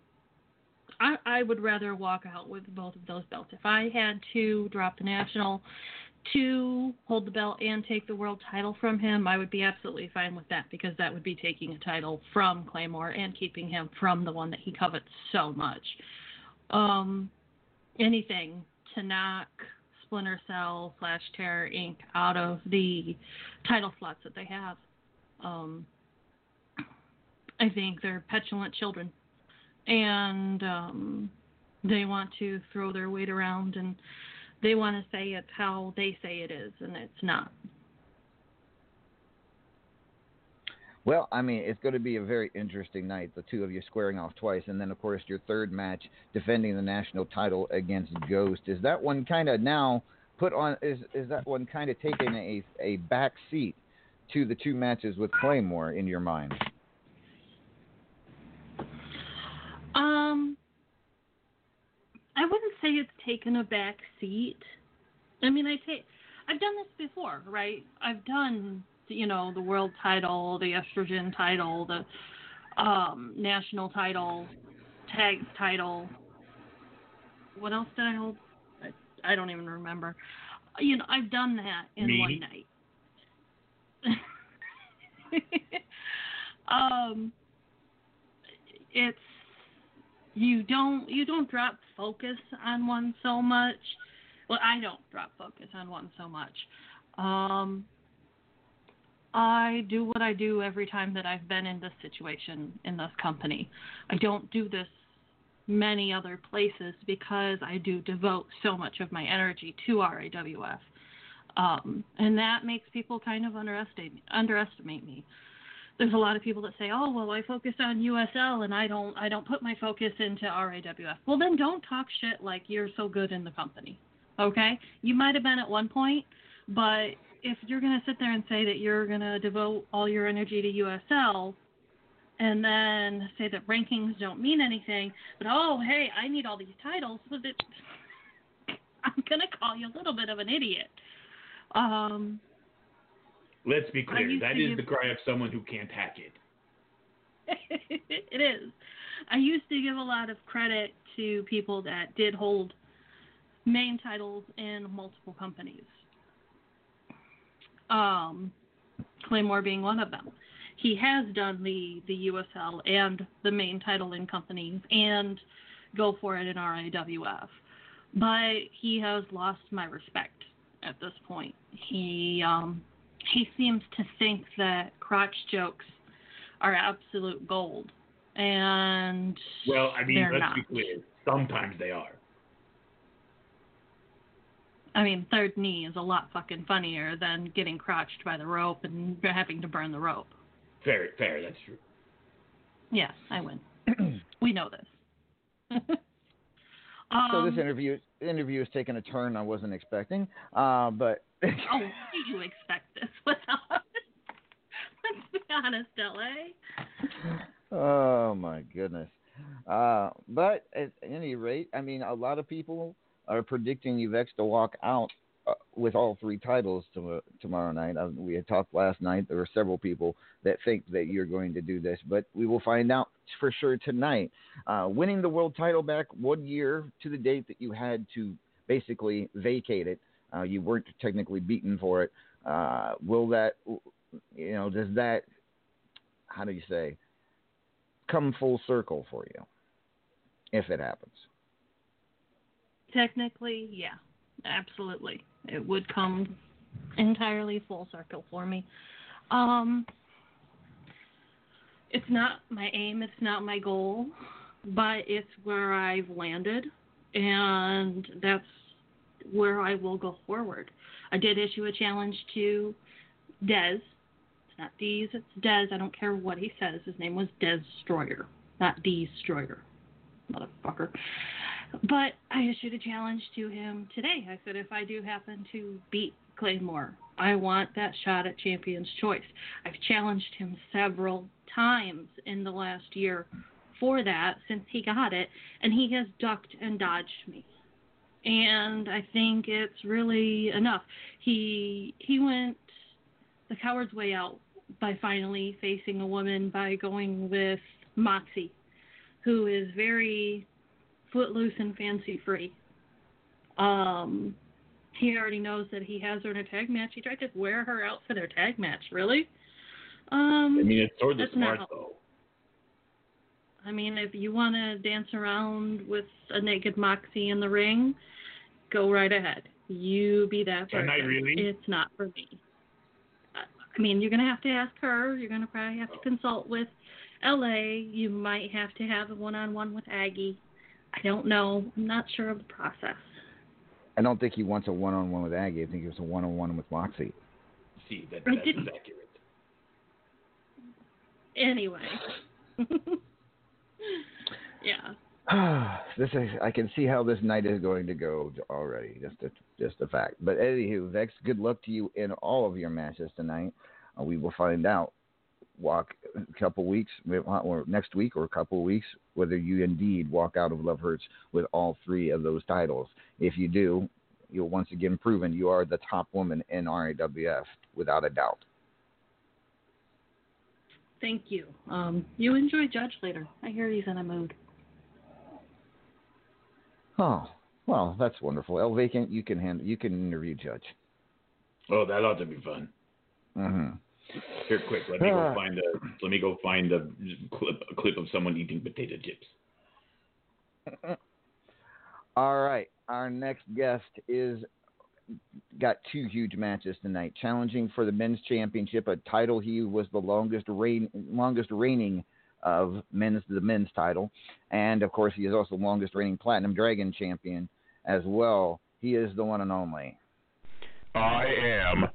I, I would rather walk out with both of those belts. If I had to drop the national to hold the belt and take the world title from him, I would be absolutely fine with that because that would be taking a title from Claymore and keeping him from the one that he covets so much. Um, anything to knock Splinter Cell slash Terror Inc. out of the title slots that they have. Um, I think they're petulant children, and um, they want to throw their weight around, and they want to say it's how they say it is, and it's not. Well, I mean, it's going to be a very interesting night. The two of you squaring off twice, and then of course your third match defending the national title against Ghost. Is that one kind of now put on? Is is that one kind of taking a a back seat to the two matches with Claymore in your mind? Um, I wouldn't say it's taken a back seat. I mean, I take I've done this before, right? I've done you know the world title, the estrogen title, the um, national title, tag title. What else did I hold? I, I don't even remember. You know, I've done that in Me? one night. *laughs* um, it's you don't you don't drop focus on one so much. Well, I don't drop focus on one so much. Um, I do what I do every time that I've been in this situation in this company. I don't do this many other places because I do devote so much of my energy to RAWF. Um, and that makes people kind of underestimate underestimate me. There's a lot of people that say, "Oh, well, I focus on USL and I don't I don't put my focus into RAWF." Well, then don't talk shit like you're so good in the company. Okay? You might have been at one point, but if you're going to sit there and say that you're going to devote all your energy to USL and then say that rankings don't mean anything, but oh, hey, I need all these titles, well, it, *laughs* I'm going to call you a little bit of an idiot. Um, Let's be clear. That is That to is give- the cry of someone who can't hack it. *laughs* it is. I used to give a lot of credit to people that did hold main titles in multiple companies. Um, Claymore being one of them. He has done the the USL and the main title in companies and go for it in RAWF. but he has lost my respect at this point. He um, he seems to think that crotch jokes are absolute gold, and Well, I mean, let's not. be clear. Sometimes they are. I mean, third knee is a lot fucking funnier than getting crotched by the rope and having to burn the rope. Fair, fair. That's true. Yes, I win. *clears throat* we know this. um, so this interview interview has taken a turn I wasn't expecting, uh, but oh, what do you expect this? *laughs* Let's let's be honest, LA. oh my goodness. Uh, but at any rate, I mean, a lot of people are predicting you Vexx to walk out uh, with all three titles to, tomorrow night. Uh, we had talked last night. There were several people that think that you're going to do this, but we will find out for sure tonight. Uh, winning the world title back one year to the date that you had to basically vacate it Uh, you weren't technically beaten for it. Uh, will that, you know, does that, how do you say, come full circle for you if it happens? Technically, yeah, absolutely. It would come entirely full circle for me. Um, it's not my aim, it's not my goal, but it's where I've landed, and that's where I will go forward. I did issue a challenge to Dez. It's not Dez, it's Dez. I don't care what he says. His name was Dez Destroyer, not Destroyer. Motherfucker. But I issued a challenge to him today. I said if I do happen to beat Claymore, I want that shot at Champion's Choice. I've challenged him several times in the last year for that since he got it, and he has ducked and dodged me. And I think it's really enough. He he went the coward's way out by finally facing a woman by going with Moxie, who is very footloose and fancy free. Um, he already knows that he has her in a tag match. He tried to wear her out for their tag match. Really? Um, I mean, it's sort of smart not, though. I mean, if you want to dance around with a naked Moxie in the ring, go right ahead. You be that person. Can I really? It's not for me. I mean, you're gonna have to ask her. You're gonna probably have to consult with LA. You might have to have a one-on-one with Aggie. I don't know. I'm not sure of the process. I don't think he wants a one-on-one with Aggie. I think he wants a one-on-one with Moxie. See, that, that's accurate. Anyway. *laughs* yeah. *sighs* this is, I can see how this night is going to go already. Just a, just a fact. But anywho, Vexx, good luck to you in all of your matches tonight. Uh, we will find out walk a couple weeks or next week or a couple weeks whether you indeed walk out of Love Hurts with all three of those titles. If you do, you'll once again proven you are the top woman in RAWF without a doubt. Thank you. Um, you enjoy Judge later. I hear he's in a mood. Oh, well, that's wonderful. El Vacant, you can handle, you can interview Judge. Oh, that ought to be fun. Mm-hmm. Here, quick, let me go find a let me go find a clip a clip of someone eating potato chips. *laughs* All right, our next guest is got two huge matches tonight, challenging for the men's championship, a title he was the longest reign longest reigning of men's the men's title, and of course he is also the longest reigning platinum dragon champion as well. He is the one and only. I am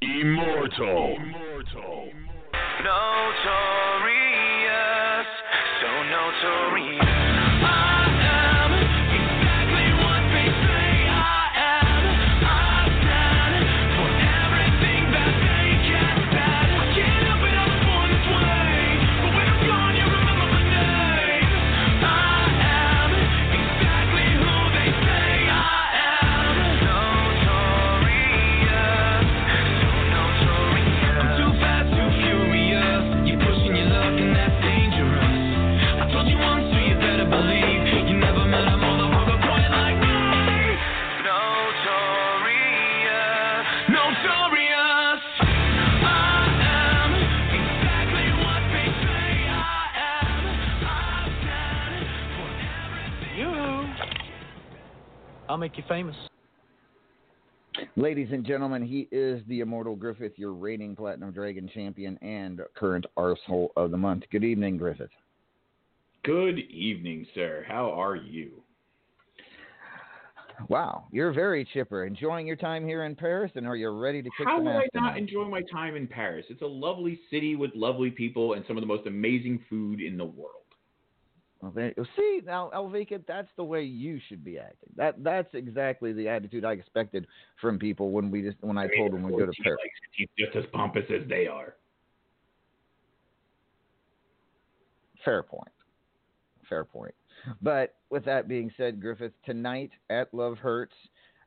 immortal. immortal. Notorious, so notorious. I'll make you famous. Ladies and gentlemen, he is the immortal Griffith, your reigning Platinum Dragon champion and current arsehole of the month. Good evening, Griffith. Good evening, sir. How are you? Wow, you're very chipper. Enjoying your time here in Paris, and are you ready to kick How the will I not tonight? enjoy my time in Paris? It's a lovely city with lovely people and some of the most amazing food in the world. Well, there, see now, Elvika, that's the way you should be acting. That that's exactly the attitude I expected from people when we just when I, I mean, told them we go to Paris. He's just as pompous as they are. Fair point. Fair point. But with that being said, Griffith, tonight at Love Hurts,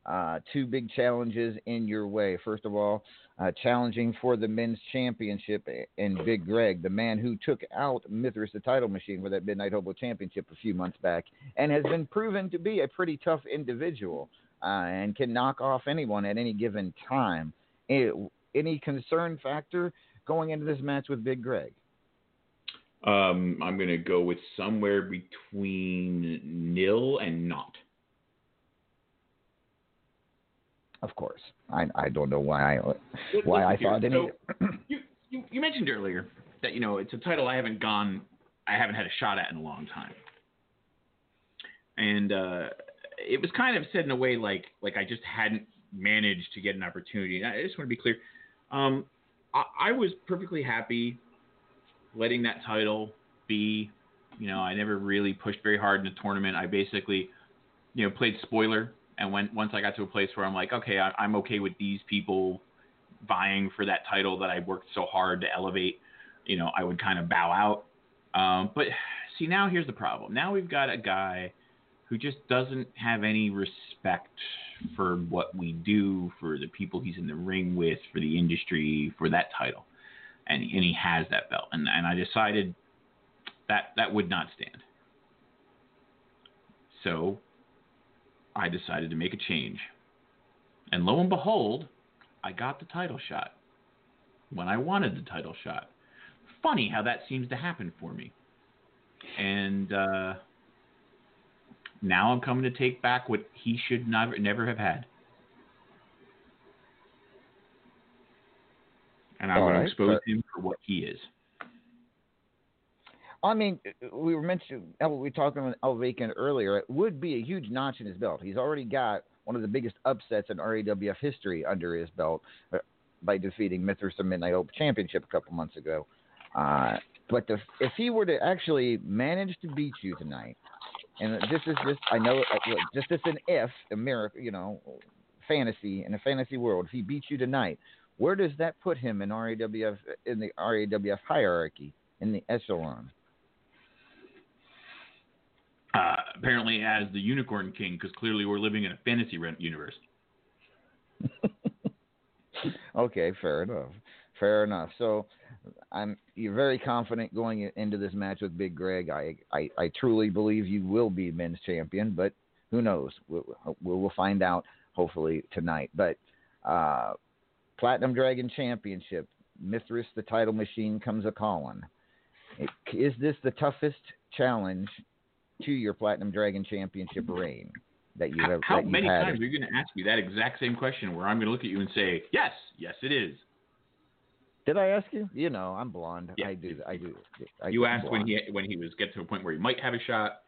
uh, two big challenges in your way. First of all, uh, challenging for the men's championship in Big Greg, the man who took out Mithras, the title machine, for that Midnight Hobo Championship a few months back, and has been proven to be a pretty tough individual. uh, and can knock off anyone at any given time. Eh, any concern factor going into this match with Big Greg? Um, I'm going to go with somewhere between nil and not. Of course, I I don't know why I why I thought any. So, you, you you mentioned earlier that you know it's a title I haven't gone, I haven't had a shot at in a long time, and uh, it was kind of said in a way like like I just hadn't managed to get an opportunity. And I just want to be clear. Um, I, I was perfectly happy letting that title be. You know, I never really pushed very hard in the tournament. I basically, you know, played spoiler. And when once I got to a place where I'm like, okay, I, I'm okay with these people vying for that title that I worked so hard to elevate, you know, I would kind of bow out. Um, but see, now here's the problem. Now we've got a guy who just doesn't have any respect for what we do, for the people he's in the ring with, for the industry, for that title. And, and he has that belt. And, and I decided that that would not stand. So I decided to make a change. And lo and behold, I got the title shot when I wanted the title shot. Funny how that seems to happen for me. And uh, now I'm coming to take back what he should never never have had. And I'm going right, to expose but- him for what he is. I mean, we were mentioning we talked about El Vacant earlier. It would be a huge notch in his belt. He's already got one of the biggest upsets in RAWF history under his belt uh, by defeating Mithras the Midnight Hobo Championship a couple months ago. Uh, but the, if he were to actually manage to beat you tonight, and this is just I know uh, just as an if a miracle, you know, fantasy in a fantasy world. If he beats you tonight, where does that put him in RAWF in the RAWF hierarchy in the echelon? Uh, apparently, as the Unicorn King, because clearly we're living in a fantasy universe. *laughs* okay, fair enough. Fair enough. So, I'm you're very confident going into this match with Big Greg. I I, I truly believe you will be men's champion, but who knows? We'll, we'll find out hopefully tonight. But uh, Platinum Dragon Championship, Mithras, the title machine comes a calling. Is this the toughest challenge to your Platinum Dragon Championship reign that you have? how you've many had? times are you going to ask me that exact same question where I'm going to look at you and say, yes, yes, it is? Did I ask you? You know, I'm blonde. Yeah. I do. I do. I, you asked when he when he was get to a point where he might have a shot.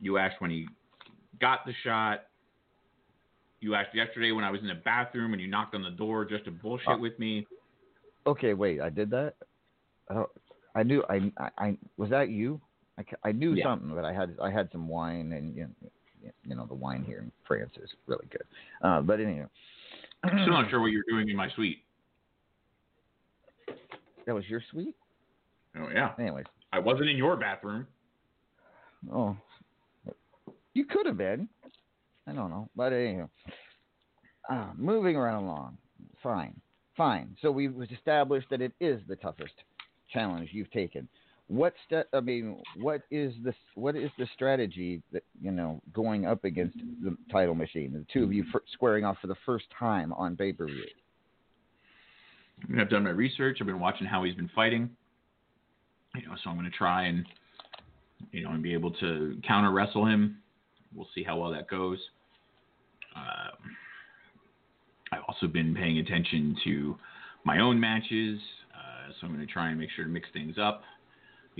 You asked when he got the shot. You asked yesterday when I was in the bathroom and you knocked on the door just to bullshit Oh. with me. Okay, wait. I did that. I. I knew. I. I, I was that you. I, I knew Yeah. something, but I had. I had some wine, and you know, you know the wine here in France is really good. Uh, but anyway, I'm Still not sure what *clears throat* you're doing in my suite. that was your suite. Oh yeah, Anyways, I wasn't in your bathroom. oh, you could have been. I don't know, but anyway, uh, moving right along. Fine, fine. So we've established that it is the toughest challenge you've taken. What st- I mean, what is the what is the strategy that you know going up against the title machine? The two of you squaring off for the first time on pay per view. I mean, I've done my research. I've been watching how he's been fighting. You know, so I'm going to try and you know and be able to counter wrestle him. We'll see how well that goes. Um, I've also been paying attention to my own matches, uh, so I'm going to try and make sure to mix things up.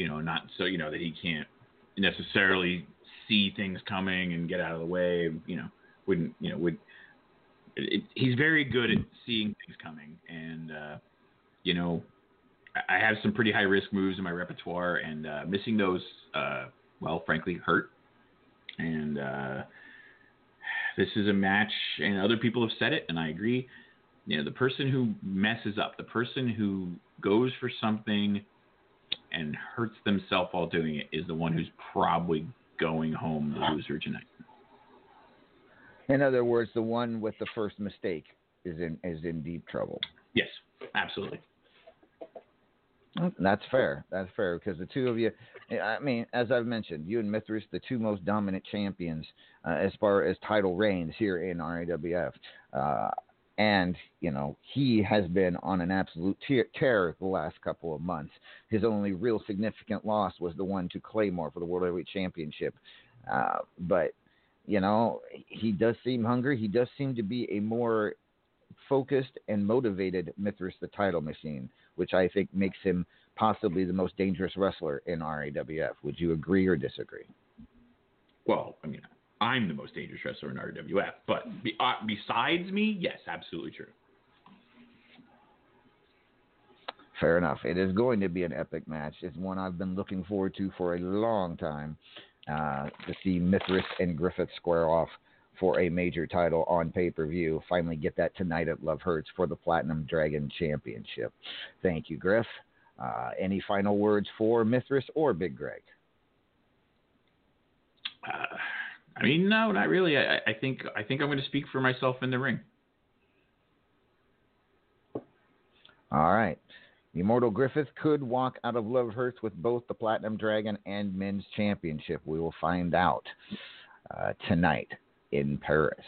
You know, not so you know that he can't necessarily see things coming and get out of the way. You know, wouldn't you know would. It, it, he's very good at seeing things coming, and uh, you know, I, have some pretty high risk moves in my repertoire, and uh, missing those, uh, well, frankly, hurt. And uh, this is a match, and other people have said it, and I agree. You know, the person who messes up, the person who goes for something and hurts themselves while doing it, is the one who's probably going home the loser tonight. In other words, the one with the first mistake is in is in deep trouble. Yes, absolutely. That's fair. That's fair because the two of you, I mean, as I've mentioned, you and Mithras, the two most dominant champions uh, as far as title reigns here in RAWF. Uh, and, you know, he has been on an absolute tear, the last couple of months. His only real significant loss was the one to Claymore for the World Heavyweight Championship. Uh, but, you know, he does seem hungry. He does seem to be a more focused and motivated Mithras the title machine, which I think makes him possibly the most dangerous wrestler in RAWF. Would you agree or disagree? Well, I mean, I'm the most dangerous wrestler in RWF. But be, uh, besides me, yes, absolutely true. Fair enough. It is going to be an epic match. It's one I've been looking forward to for a long time uh, to see Mithras and Griffith square off for a major title on pay per view. Finally, get that tonight at Love Hurts for the Platinum Dragon Championship. Thank you, Griff. Uh, any final words for Mithras or Big Greg? Uh, I mean, no, not really. I, I think I think I'm going to speak for myself in the ring. All right. The Immortal Griffith could walk out of Love Hurts with both the Platinum Dragon and Men's Championship. We will find out uh, tonight in Paris.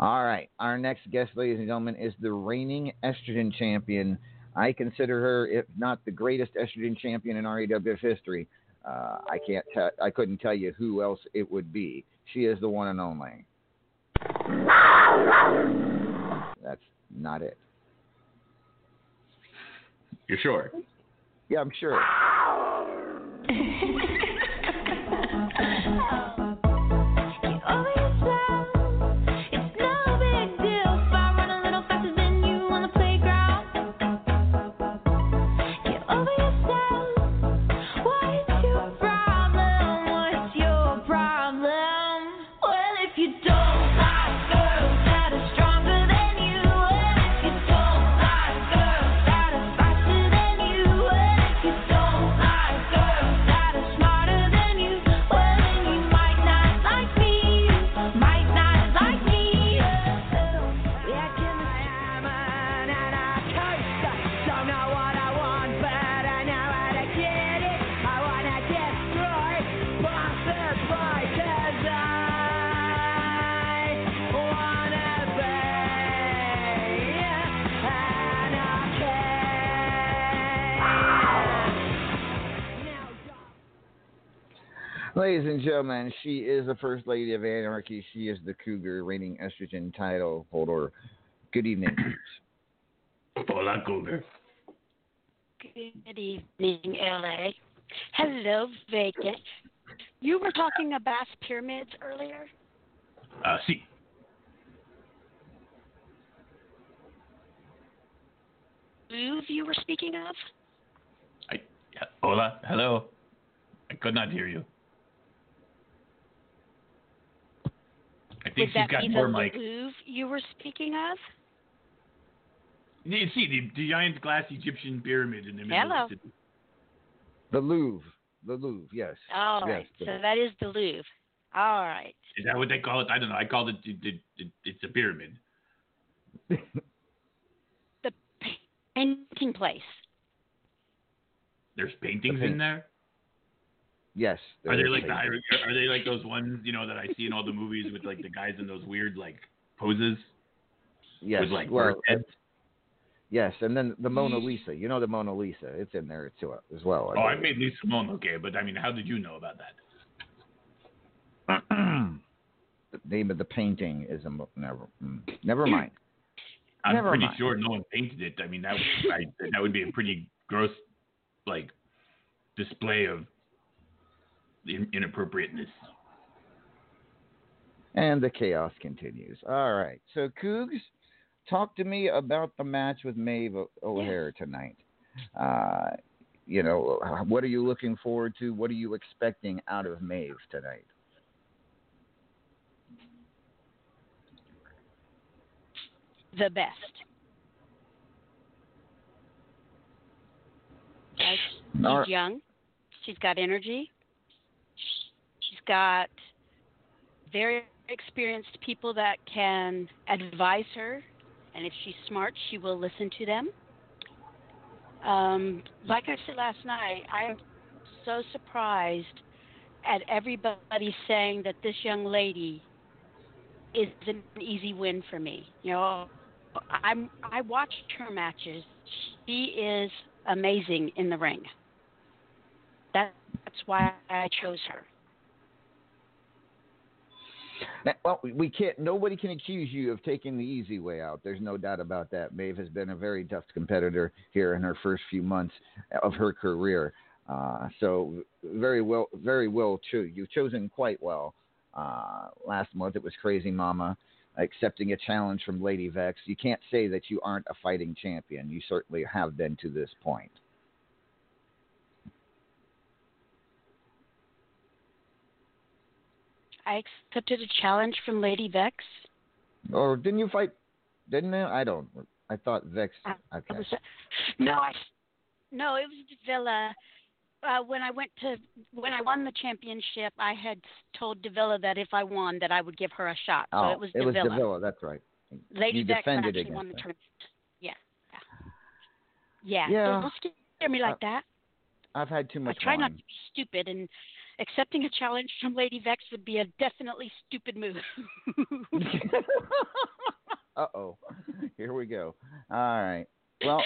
All right. Our next guest, ladies and gentlemen, is the reigning estrogen champion. I consider her, if not the greatest estrogen champion in RAWF history, uh, I can't. tell. I couldn't tell you who else it would be. She is the one and only. That's not it. You're sure? Yeah, I'm sure. Ladies and gentlemen, she is the First Lady of Anarchy. She is the Cougar, reigning estrogen title holder. Good evening. Hola, Cougar. Good evening, LA. Hello, Vegas. You were talking about pyramids earlier? Uh, see. Move you were speaking of? I, hola, hello. I could not hear you. I think Would she's that got be the more like. Louvre you were speaking of? You see the, the giant glass Egyptian pyramid in the middle Hello. of the city. The Louvre. The Louvre, yes. All yes. right. So that is the Louvre. All right. Is that what they call it? I don't know. I called it. it, it, it it's a pyramid. *laughs* The painting place. There's paintings paint- in there. Yes. Are they like the are they like those ones you know that I see in all the movies with like the guys in those weird like poses Yes. with like well, heads? yes, and then the Mona Lisa. You know the Mona Lisa. It's in there too as well. Oh, I made Lisa Simone okay, but I mean, how did you know about that? *clears throat* the name of the painting is a never. mm, Never mind. I'm Never pretty mind. sure no one painted it. I mean, that would, I, that would be a pretty gross like display of inappropriateness. And the chaos continues. All right. So, Cougs, talk to me about the match with Maeve O- O'Hare tonight. Uh, you know, what are you looking forward to? What are you expecting out of Maeve tonight? The best. She's young. She's got energy. Got very experienced people that can advise her, and if she's smart, she will listen to them. Um, like I said last night, I am so surprised at everybody saying that this young lady is an easy win for me. You know, I'm I watched her matches. She is amazing in the ring. That, that's why I chose her. Now, Well, we- can't. Nobody can accuse you of taking the easy way out. There's no doubt about that. Maeve has been a very tough competitor here in her first few months of her career. Uh, so very well, very well. too. you've chosen quite well. Uh, last month it was Crazy Mama accepting a challenge from Lady Vexx. You can't say that you aren't a fighting champion. You certainly have been to this point. I accepted a challenge from Lady Vexx. Or didn't you fight? Didn't you? I don't. I thought Vexx. I- Okay. Was, no, I no, it was Davila. Uh, when I went to when I won the championship, I had told Davila that if I won, that I would give her a shot. So oh, it was it was Davila. Davila. That's right. Lady you Vexx defended actually won the tournament. Yeah. Yeah. Yeah. Don't, scare me like Uh, that. I've had too much I try wine. not to be stupid, and accepting a challenge from Lady Vexx would be a definitely stupid move. *laughs* uh oh. Here we go. All right. Well,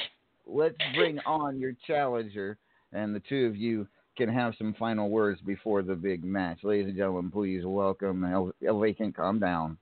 let's bring on your challenger, and the two of you can have some final words before the big match. Ladies and gentlemen, please welcome El- Elvacant. Calm down.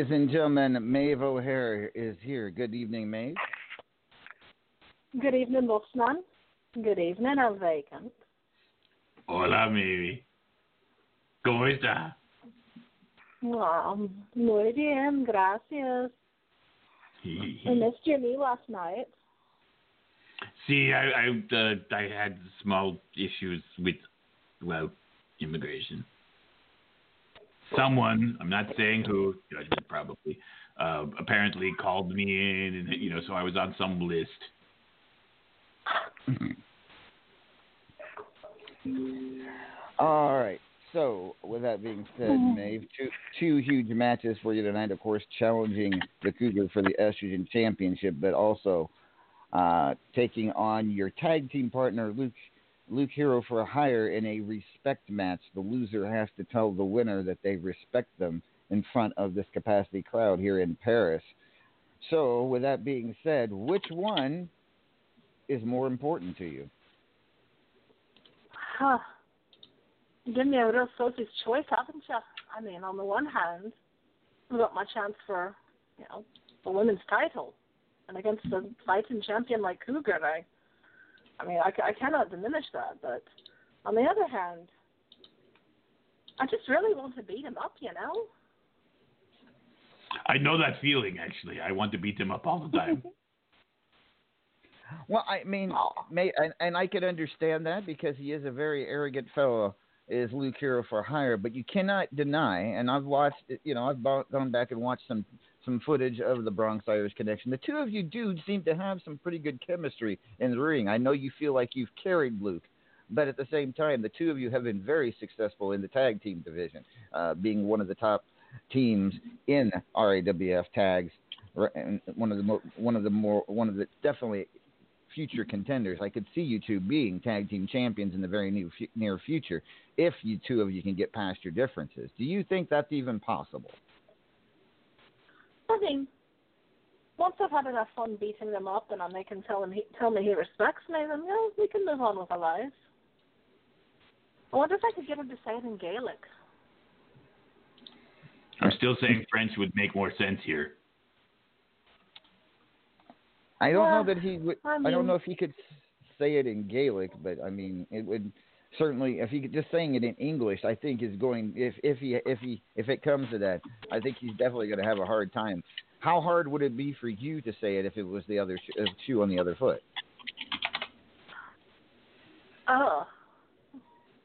Ladies and gentlemen, Maeve O'Hare is here. Good evening, Maeve. Good evening, Wolfman. Good evening, El Vacant. Hola, baby. ¿Cómo está? Wow, muy bien, gracias. I missed your knee last night. See, I I, uh, I had small issues with well immigration. Someone, I'm not saying who, judgment probably, uh, apparently called me in, and you know, so I was on some list. All right. So, with that being said, Maeve, two two huge matches for you tonight. Of course, challenging the Cougar for the estrogen championship, but also uh, taking on your tag team partner Luke Luke Hero for a hire in a respect match. The loser has to tell the winner that they respect them in front of this capacity crowd here in Paris. So, with that being said, which one is more important to you? Huh. Give me a real Sophie's choice, haven't you? I mean, on the one hand, I've got my chance for, you know, the women's title. And against a fighting champion like Cougar, I, I mean, I, I cannot diminish that. But on the other hand, I just really want to beat him up, you know? I know that feeling actually. I want to beat him up all the time. *laughs* Well, I mean, may, and, and I could understand that because he is a very arrogant fellow, is Luke Hero for hire. But you cannot deny, and I've watched, you know, I've gone back and watched some some footage of the Bronx Irish Connection. The two of you dudes seem to have some pretty good chemistry in the ring. I know you feel like you've carried Luke, but at the same time, the two of you have been very successful in the tag team division, uh, being one of the top teams in RAWF tags. One of the mo- one of the more one of the definitely future contenders. I could see you two being tag team champions in the very near, fu- near future if you two of you can get past your differences. Do you think that's even possible? I mean, once I've had enough fun beating them up and they can tell him he, tell me he respects me, then yeah, we can move on with our lives. I wonder if I could get him to say it in Gaelic. I'm still saying French would make more sense here. I don't know that he would. I I, don't know if he could say it in Gaelic, but I mean, it would certainly. If he could just saying it in English, I think is going. If if he if he if it comes to that, I think he's definitely going to have a hard time. How hard would it be for you to say it if it was the other sh- shoe on the other foot? Oh.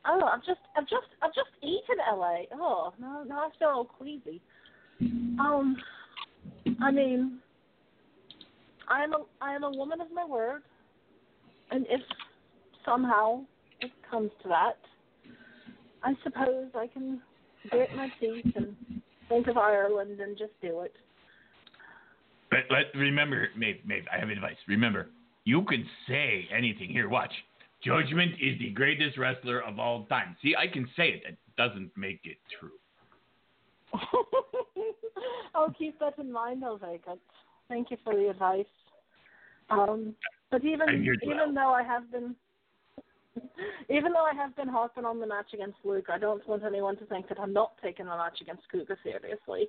Oh, I've just, I've just, I've just eaten LA. Oh no, no, I feel all queasy. Um, I mean, I am a, I am a woman of my word, and if somehow it comes to that, I suppose I can grit my teeth and think of Ireland and just do it. But let remember, Maeve, Maeve, I have advice. Remember, you can say anything. Here, watch. Judgment is the greatest wrestler of all time. See, I can say it. That doesn't make it true. *laughs* I'll keep that in mind, Vacant. Thank you for the advice. Um, but even I'm here to even though I have been *laughs* even though I have been harping on the match against Luke, I don't want anyone to think that I'm not taking the match against Cougar seriously.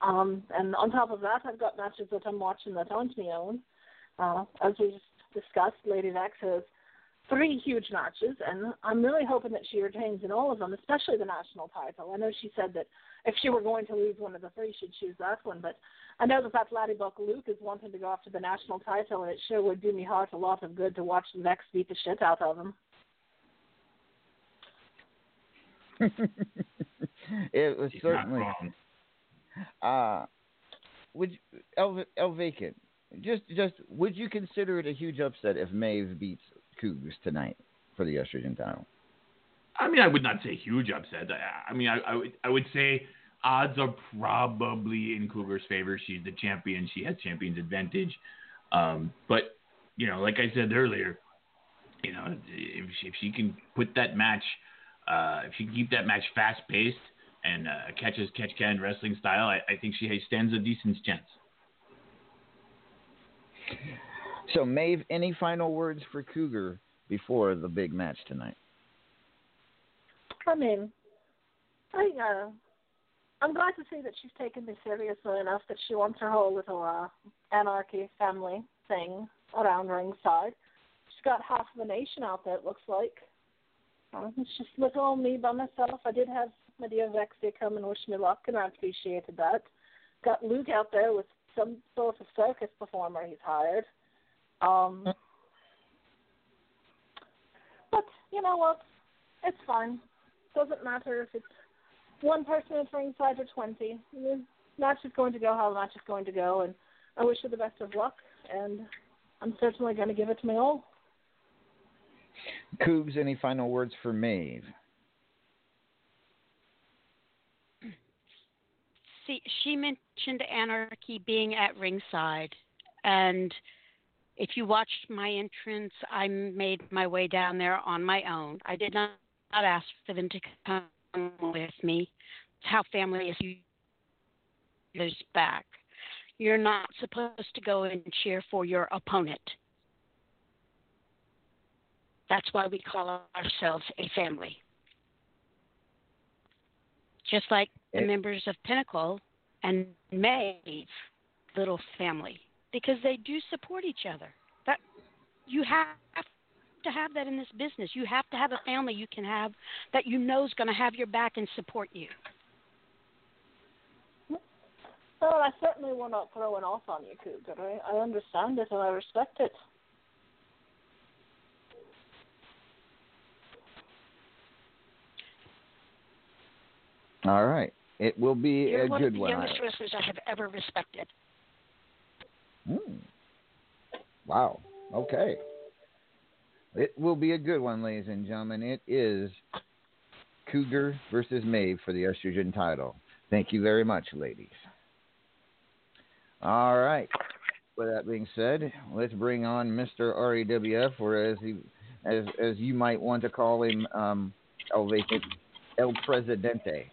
Um, and on top of that, I've got matches that I'm watching that aren't my own. Uh, as we just discussed, Lady Vexx has three huge matches, and I'm really hoping that she retains in all of them, especially the national title. I know she said that if she were going to lose one of the three, she'd choose that one. But I know that that laddie buck Luke is wanting to go after the national title, and it sure would do me heart a lot of good to watch the Vexx beat the shit out of him. *laughs* it was He's certainly. Uh, would you- El, El Vacant just just would you consider it a huge upset if Maeve beats Cougs tonight for the estrogen title? I mean, I would not say huge upset. I, I mean, I, I would I would say odds are probably in Cougar's favor. She's the champion. She has champion's advantage. Um, but you know, like I said earlier, you know, if she, if she can put that match, uh, if she can keep that match fast paced and uh, catches catch can wrestling style, I, I think she stands a decent chance. So Maeve, any final words for Cougar before the big match tonight? I mean, I uh, I'm glad to see that she's taken me seriously enough that she wants her whole little uh, anarchy family thing around ringside. She's got half of the nation out there. It looks like. Uh, it's just little me by myself. I did have my dear Vexia come and wish me luck, and I appreciated that. Got Luke out there with some sort of circus performer he's hired. Um, but you know what? It's fine. Doesn't matter if it's one person at ringside or twenty. The match is going to go how the match is going to go, and I wish her the best of luck. And I'm certainly going to give it to me all. Cougs, any final words for Maeve? See, she mentioned anarchy being at ringside, and if you watched my entrance, I made my way down there on my own. I did not, not ask for them to come with me. It's how family is years back. You're not supposed to go and cheer for your opponent. That's why we call ourselves a family. Just like the members of Pinnacle and Maeve, little family, because they do support each other. That you have to have that in this business. You have to have a family you can have that you know is going to have your back and support you. Well, I certainly will not throw an off on you, Cougar. I, I understand it and I respect it. All right. It will be You're a one good of the one. youngest wrestlers I have ever respected. Hmm. Wow. Okay. It will be a good one, ladies and gentlemen. It is Cougar versus Maeve for the estrogen title. Thank you very much, ladies. All right. With that being said, let's bring on Mr. RAWF, or as he, as as you might want to call him, um, El Presidente.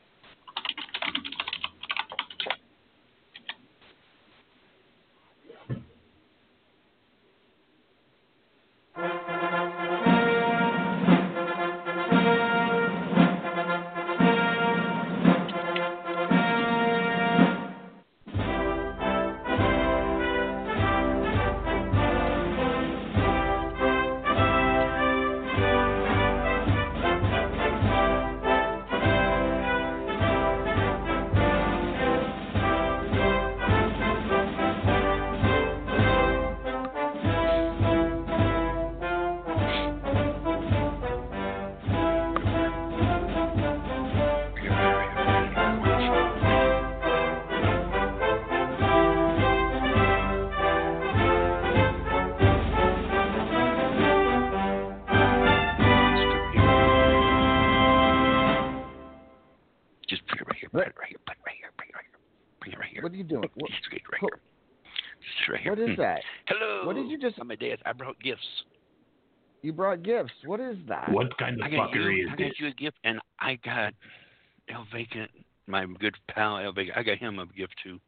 I brought gifts. You brought gifts. What is that? What kind of fuckery you. is I this? I got you a gift, and I got El Vacant, my good pal El Vacant. I got him a gift too.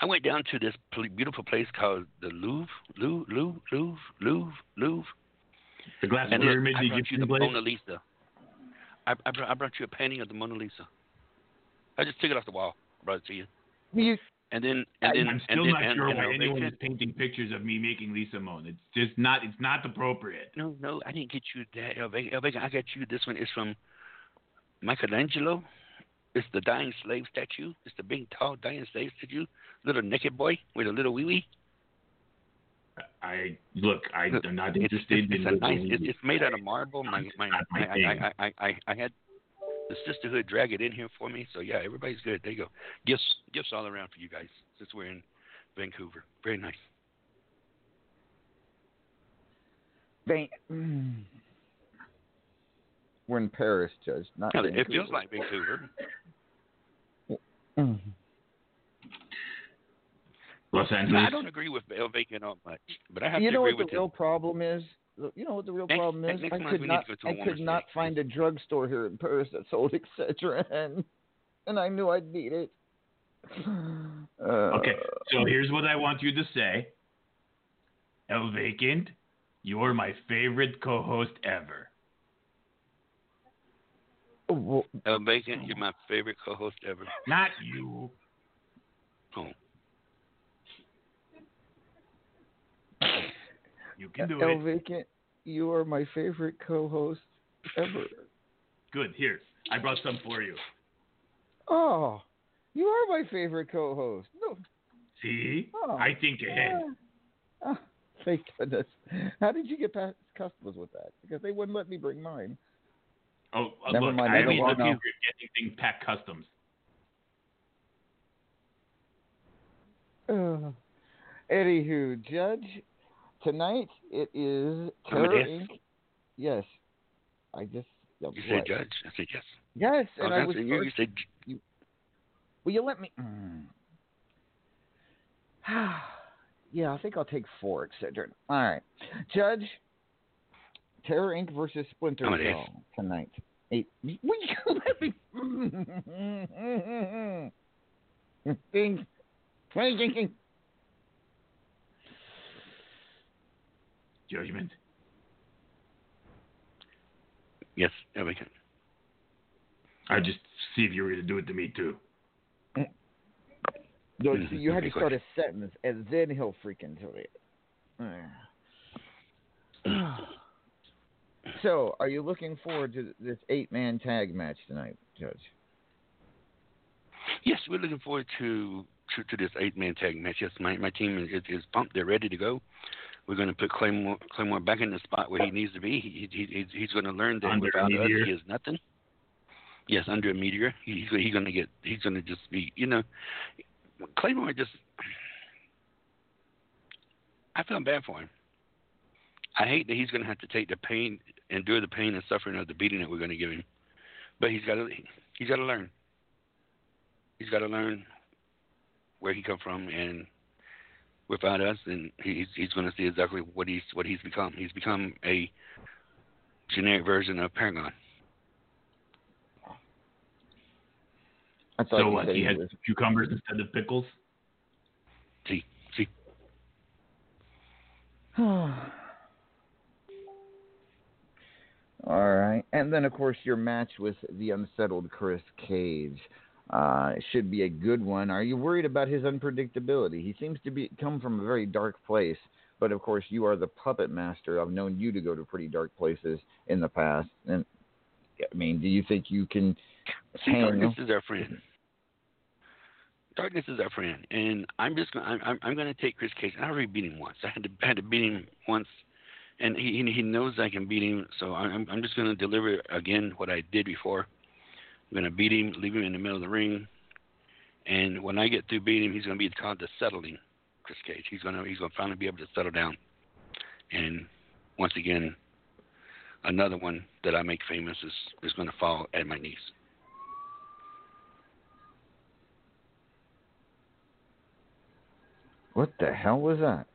I went down to this beautiful place called the Louvre, Louvre, Louvre, Louvre, Louvre, Louvre. The glass And look, pyramid I the brought you the place? Mona Lisa. I, I, brought, I brought you a painting of the Mona Lisa. I just took it off the wall, brought it to you, You, and then and then I'm and still then not and, sure and why El anyone is painting pictures of me making Lisa moan. It's just not. It's not appropriate. No, no, I didn't get you that El Vega. I got you. This one is from Michelangelo. It's the dying slave statue. It's the big, tall, dying slave statue. Little naked boy with a little wee wee. I look. I am not It's, interested it's, it's in. a nice. It's, it's made out of marble. My It's my, my I. I, I, I, I had the sisterhood drag it in here for me. So yeah, everybody's good. There you go. Gifts, gifts all around for you guys. Since we're in Vancouver, very nice. Van- mm. *clears throat* We're in Paris, Judge. Not. Hell, it feels like Vancouver. Los Angeles. I don't agree with El Vacant all much, but I have You to know agree what the with real him. problem is? You know what the real Next- problem is? I could not. to to a I could not state. find a drugstore here in Paris that sold *laughs* Excedrin, and and I knew I'd need it. *sighs* Uh, Okay, so here's what I want you to say. El Vacant, you're my favorite co-host ever. well, El Vacant, you're my favorite co-host ever. Not you. Oh. You can do El it. Vacant, you are my favorite co-host ever. Good. Here, I brought some for you. Oh, you are my favorite co-host. No, See, oh, I think ahead. Oh, thank goodness. How did you get past customers with that? Because they wouldn't let me bring mine. Oh, uh, Never look, mind, I I don't mean, look, you're getting things packed customs. Uh, anywho, Judge, tonight it is Terror yes. Inc. Yes, I just You what? said judge. I said yes. Yes, Oh, and I was. you, you first- said Will you let me? Mm. yeah, I think I'll take four Excedrin. All right, Judge. Terror Inc. versus Splinter Cell tonight. Eight. Will you let me? Ding. Ding, ding, Judgment. yes. El Vacant. I just see if you were going to do it to me too. No, see, you had to okay, start a sentence, and then he'll freak into it. *clears throat* so, are you looking forward to this eight-man tag match tonight, Judge? Yes, we're looking forward to to, to this eight man tag match. Yes, my my team is, is pumped. They're ready to go. We're going to put Claymore Claymore back in the spot where he needs to be. He, he, he's he's going to learn that Under without us he is nothing. Yes, under a meteor, he, he's he's going to get. He's going to just be. You know, Claymore just. I feel bad for him. I hate that he's going to have to take the pain, endure the pain and suffering of the beating that we're going to give him. But he's got to. He's got to learn. He's got to learn where he come from, and without us, and he's he's going to see exactly what he's what he's become. He's become a generic version of Paragon. I thought So you what? He he has was. cucumbers instead of pickles. See, see, *sighs* All right, and then of course your match with the unsettled Chris Cage uh, should be a good one. Are you worried about his unpredictability? He seems to be come from a very dark place, but of course you are the puppet master. I've known you to go to pretty dark places in the past, and I mean, do you think you can see. hang? Darkness is our friend. Darkness is our friend, and I'm just going. I'm I'm going to take Chris Cage. I already beat him once. I had to I had to beat him once, and he he knows I can beat him. So I'm I'm just going to deliver again what I did before. I'm going to beat him, leave him in the middle of the ring, and when I get through beating him, he's going to be called the settling Chris Cage. He's going to he's going to finally be able to settle down, and once again, another one that I make famous is is going to fall at my knees. What the hell was that?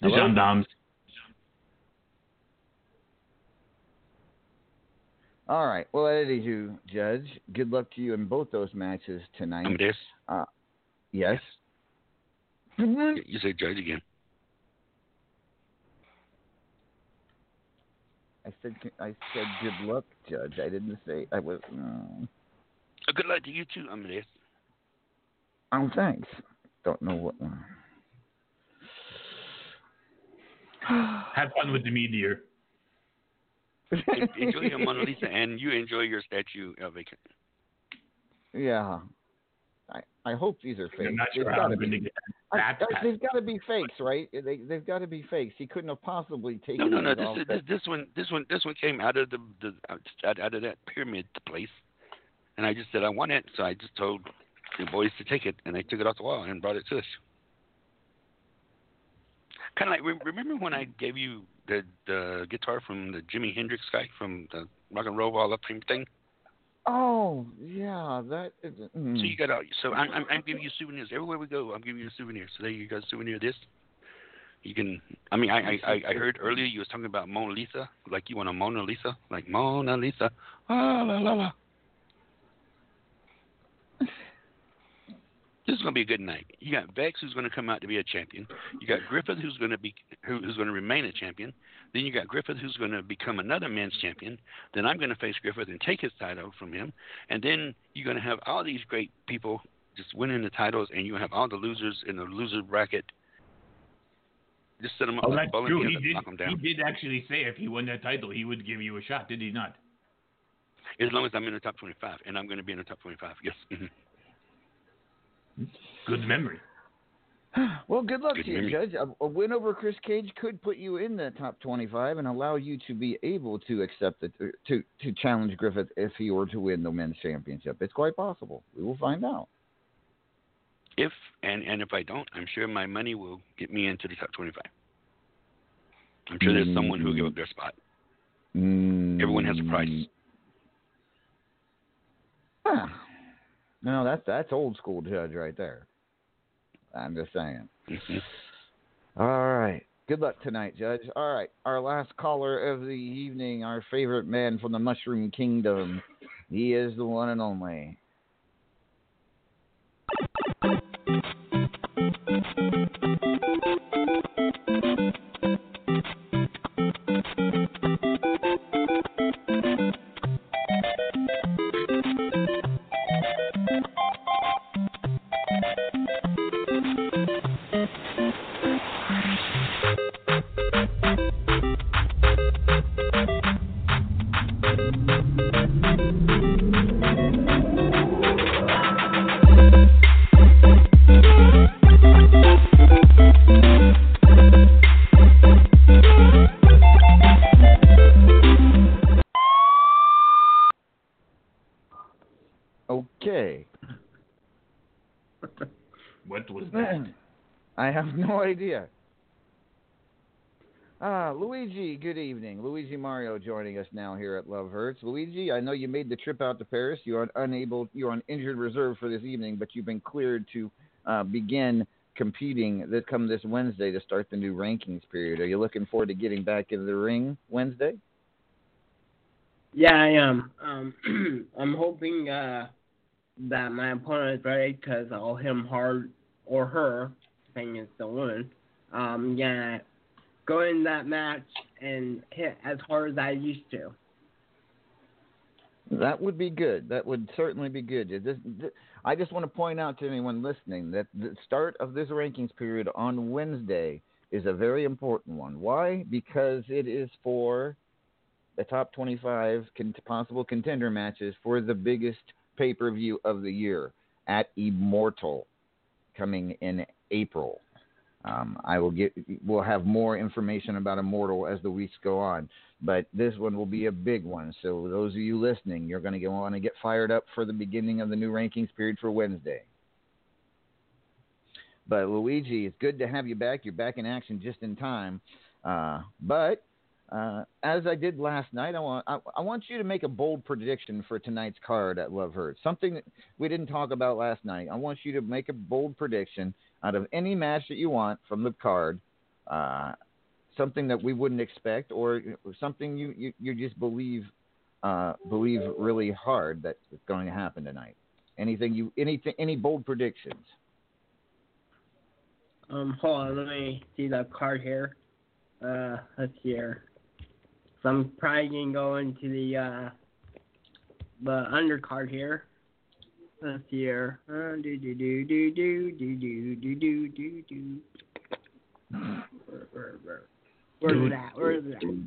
The Hello? gendarmes. All right. Well, anywho, Judge, good luck to you in both those matches tonight. Amadeus, Yes. you you say judge again. I said I said good luck, Judge. I didn't say I was. No. Uh, good luck to you too, I'm Amadeus. Oh, thanks. Don't know what. Have fun with the meteor. En- enjoy your Mona Lisa, *laughs* and you enjoy your statue of a. yeah. I I hope these are fake. I'm not They've sure how gotta be. to get I- that. they've got to be fakes, right? They they've got to be fakes. He couldn't have possibly taken. No, no, no. This, off is, that- this this one this one this one came out of the the out, out of that pyramid place, and I just said I want it, so I just told the boys to take it, and they took it off the wall and brought it to us. Kind of like remember when I gave you the the guitar from the Jimi Hendrix guy from the Rock and Roll Hall of Fame thing. Oh yeah, that. Is, mm. So you got all. So I'm, I'm I'm giving you souvenirs everywhere we go. I'm giving you a souvenir. So there you go, souvenir of this. You can. I mean, I, I I I heard earlier you was talking about Mona Lisa, like you want a Mona Lisa, like Mona Lisa. Ah la la la. This is gonna be a good night. You got Vexx, who's gonna come out to be a champion. You got Griffith, who's gonna be who, who's gonna remain a champion. Then you got Griffith, who's gonna become another men's champion. Then I'm gonna face Griffith and take his title from him. And then you're gonna have all these great people just winning the titles, and you're have all the losers in the loser bracket. Just set them up Oh, like that's true. He and did, knock them down. he did actually say if he won that title, he would give you a shot, did he not? As long as I'm in the top 25, and I'm gonna be in the top 25. Yes. *laughs* Good memory. *sighs* Well, good luck Good to you. Judge. A, a win over Chris Cage could put you in the top 25 and allow you to be able to accept it to to challenge Griffith if he were to win the men's championship. It's quite possible. We will find out. If and and if I don't, I'm sure my money will get me into the top 25. I'm sure there's someone who'll give up their spot. Everyone has a price. Mm. Huh. No, that's that's old school Judge right there. I'm just saying. Mhm. All right. Good luck tonight, Judge. All right. Our last caller of the evening, our favorite man from the Mushroom Kingdom. He is the one and only. No idea. Ah, Luigi, good evening. Luigi Mario joining us now here at Love Hurts. Luigi, I know you made the trip out to Paris. You are unable, you're on injured reserve for this evening, but you've been cleared to uh, begin competing that come this Wednesday to start the new rankings period. Are you looking forward to getting back into the ring Wednesday? Yeah, I am. Um, *clears throat* I'm hoping uh, that my opponent is ready because I'll hit him hard or her, the woman. Um, yeah, go in that match and hit as hard as I used to. That would be good. That would certainly be good. I just want to point out to anyone listening that the start of this rankings period on Wednesday is a very important one. Why? Because it is for the top 25 con- possible contender matches for the biggest pay per view of the year at Immortal coming in April. Um, I will get. We'll have more information about Immortal as the weeks go on, but this one will be a big one. So those of you listening, you're going to want to get fired up for the beginning of the new rankings period for Wednesday. But Luigi, it's good to have you back. You're back in action just in time. Uh, but uh, as I did last night, I want I, I, want you to make a bold prediction for tonight's card at Love Hurts. Something that we didn't talk about last night. I want you to make a bold prediction out of any match that you want from the card. Uh, something that we wouldn't expect, or something you you, you just believe uh, believe really hard that it's going to happen tonight. Anything you anything any bold predictions? Um, hold on, let me see the card here. Uh, let's see here. So I'm probably gonna go into the uh, the undercard here. Let's see here. Uh, do do do do do do do do do do do. Where, where, where? Where's that? Where's that? Do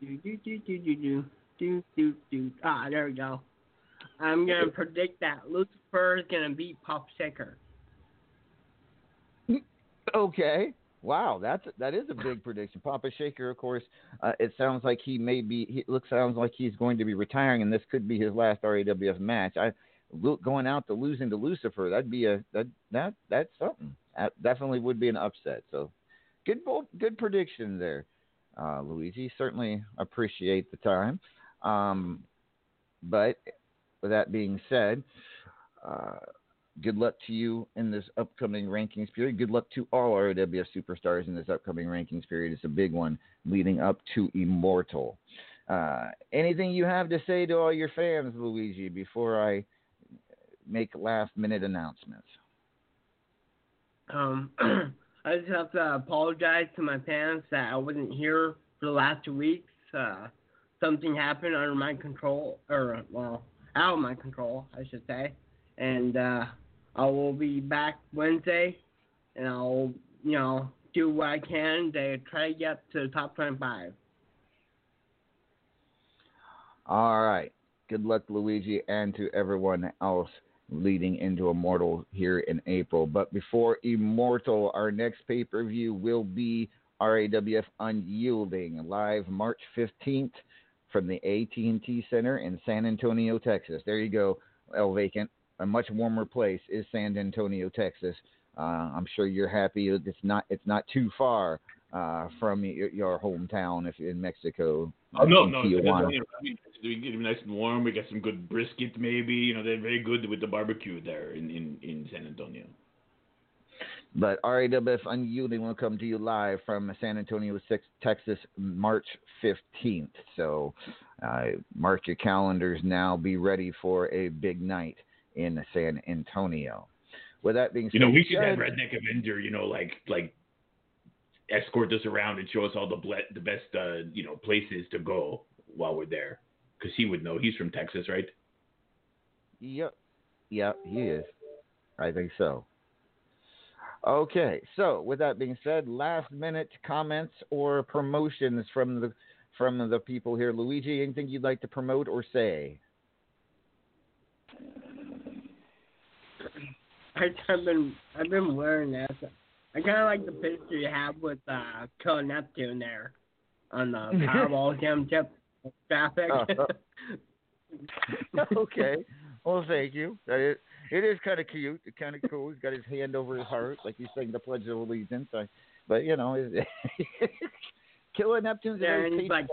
do do do do do do do do. Ah, there we go. I'm gonna predict that Lucifer is gonna beat Pop Shaker. Okay. Wow, that's that is a big prediction. Papa Shaker, of course, uh, it sounds like he may be. He looks sounds like he's going to be retiring, and this could be his last RAWF match. I going out to losing to Lucifer. That'd be a that that that's something. That definitely would be an upset. So, good good prediction there, uh, Luigi. Certainly appreciate the time. Um, but with that being said. Uh, good luck to you in this upcoming rankings period. Good luck to all RAWF superstars in this upcoming rankings period. It's a big one leading up to Immortal. Uh, anything you have to say to all your fans, Luigi, before I make last minute announcements? Um, *clears throat* I just have to apologize to my fans that I wasn't here for the last two weeks. Uh, something happened under my control, or well, out of my control, I should say. And uh, I will be back Wednesday, and I'll you know do what I can to try to get to the top 25. All right. Good luck, Luigi, and to everyone else leading into Immortal here in April. But before Immortal, our next pay per view will be RAWF Unyielding live March 15th from the AT&T Center in San Antonio, Texas. There you go, El Vacant a much warmer place is San Antonio, Texas. Uh, I'm sure you're happy. It's not it's not too far uh, from your, your, hometown if in Mexico. Oh no, no, Tijuana. we get nice and warm. We got some good brisket, maybe. You know, they're very good with the barbecue there in in, in San Antonio. But RAWF Unyielding will come to you live from San Antonio, Texas, March 15th. So uh, mark your calendars now. Be ready for a big night in San Antonio. With that being said, you know, we should have Redneck Avenger, you know, like like escort us around and show us all the ble- the best uh, you know places to go while we're there, because he would know. He's from Texas, right? Yep, yep, he is. I think so. Okay, so with that being said, last minute comments or promotions from the from the people here. Luigi, anything you'd like to promote or say? I, have been I've been wearing this. I kind of like the picture you have with uh, Killer Neptune there on the *laughs* Powerball championship graphic. Uh, *laughs* okay. Well, thank you. That is, it is kind of cute. It's kind of cool. He's got his hand over his heart, like he's saying the Pledge of Allegiance. I, but you know, *laughs* Killer Neptune's yeah, a very like,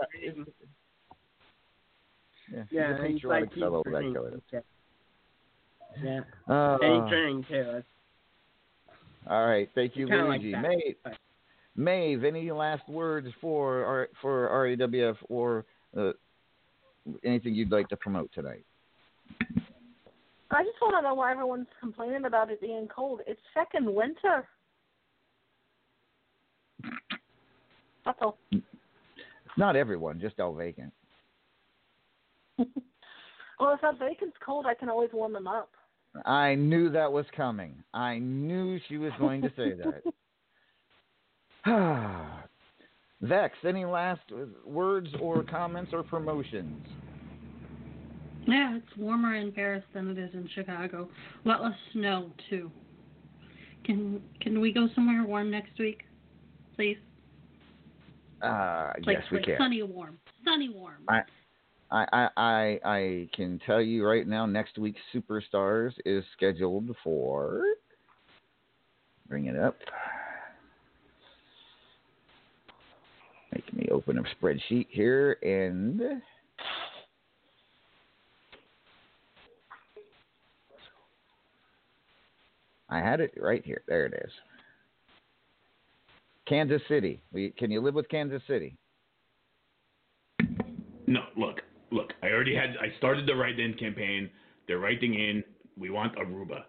yeah, yeah, he's, he's like fellow, that killer. Yeah. Uh, and training too. All right, thank you, Luigi. Like Maeve, Maeve, any last words for for RAWF or uh, anything you'd like to promote tonight? I just want to know why everyone's complaining about it being cold. It's second winter. That's all. Not everyone, just El Vacant. *laughs* well, if that vacant's cold, I can always warm them up. I knew that was coming. I knew she was going to say that. *laughs* *sighs* Vexx, any last words or comments or promotions? Yeah, it's warmer in Paris than it is in Chicago. A lot less snow too. Can can we go somewhere warm next week, please? Uh, like, yes, we like can. Sunny warm, sunny warm. I, I, I, I can tell you right now, next week's Superstars is scheduled for. Bring it up. Make me open a spreadsheet here and I had it right here. There it is. Kansas City. Can you live with Kansas City? No, look, look. I already had. I started the write-in campaign. They're writing in. We want Aruba.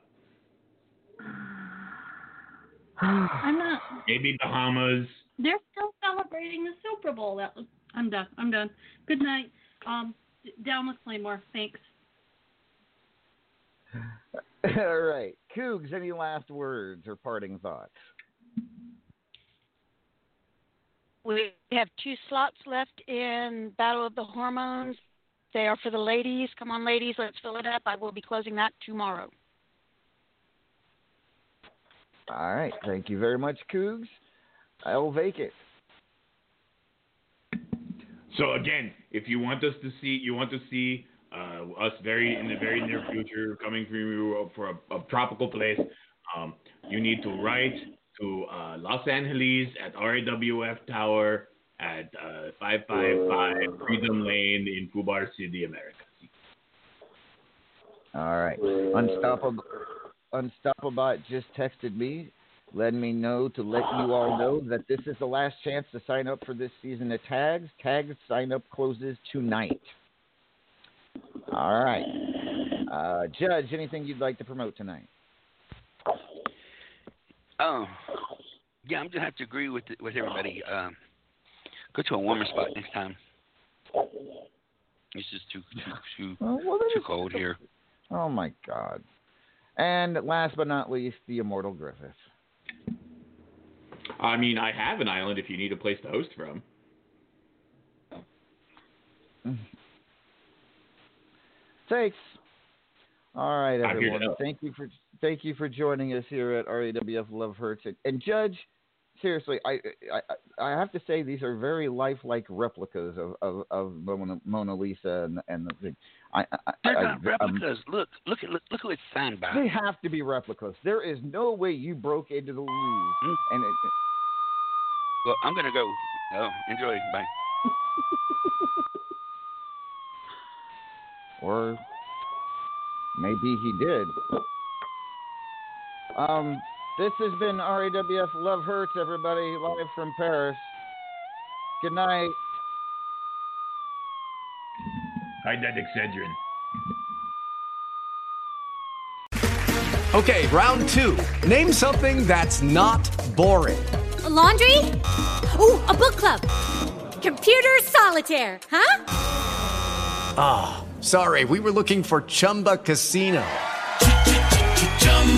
*sighs* I'm not. Maybe Bahamas. They're still celebrating the Super Bowl. That was, I'm done. I'm done. Good night. Um, d- down with Claymore. Thanks. *sighs* All right. Cougs, any last words or parting thoughts? We have two slots left in Battle of the Hormones. They are for the ladies. Come on, ladies, let's fill it up. I will be closing that tomorrow. All right. Thank you very much, Cougs. I'll vacate. So again, if you want us to see, you want to see uh, us very in the very near future coming from you for a, a tropical place, um, you need to write to uh, Los Angeles at RAWF Tower at uh, 555 Freedom Lane in Fubar City, America. All right. Unstoppable Unstoppable just texted me, letting me know to let you all know that this is the last chance to sign up for this season of tags. Tags sign up closes tonight. All right. Uh, Judge, anything you'd like to promote tonight? Oh, yeah, I'm gonna have to agree with with everybody. Um, go to a warmer spot next time. It's just too too too, well, too is- cold here. Oh my God. And last but not least, the immortal Griffith. I mean, I have an island if you need a place to host from. *laughs* Thanks. All right, I'm here to everyone. Thank you for thank you for joining us here at RAWF Love Hurts. And, and Judge, seriously, I, I I have to say these are very lifelike replicas of of, of Mona, Mona Lisa and and the thing. I, I, They're I, not um, replicas. look, look at look, look who it's signed by. they have to be replicas. There is no way you broke into the Louvre Hmm? and it, Well, I'm gonna go. Oh, enjoy. Bye. *laughs* or maybe he did. Um, this has been RAWF Love Hurts, everybody, live from Paris. Good night. Hide that Excedrin. Okay, round two. Name something that's not boring. A laundry? Ooh, a book club. Computer solitaire, huh? Ah, sorry, we were looking for Chumba Casino.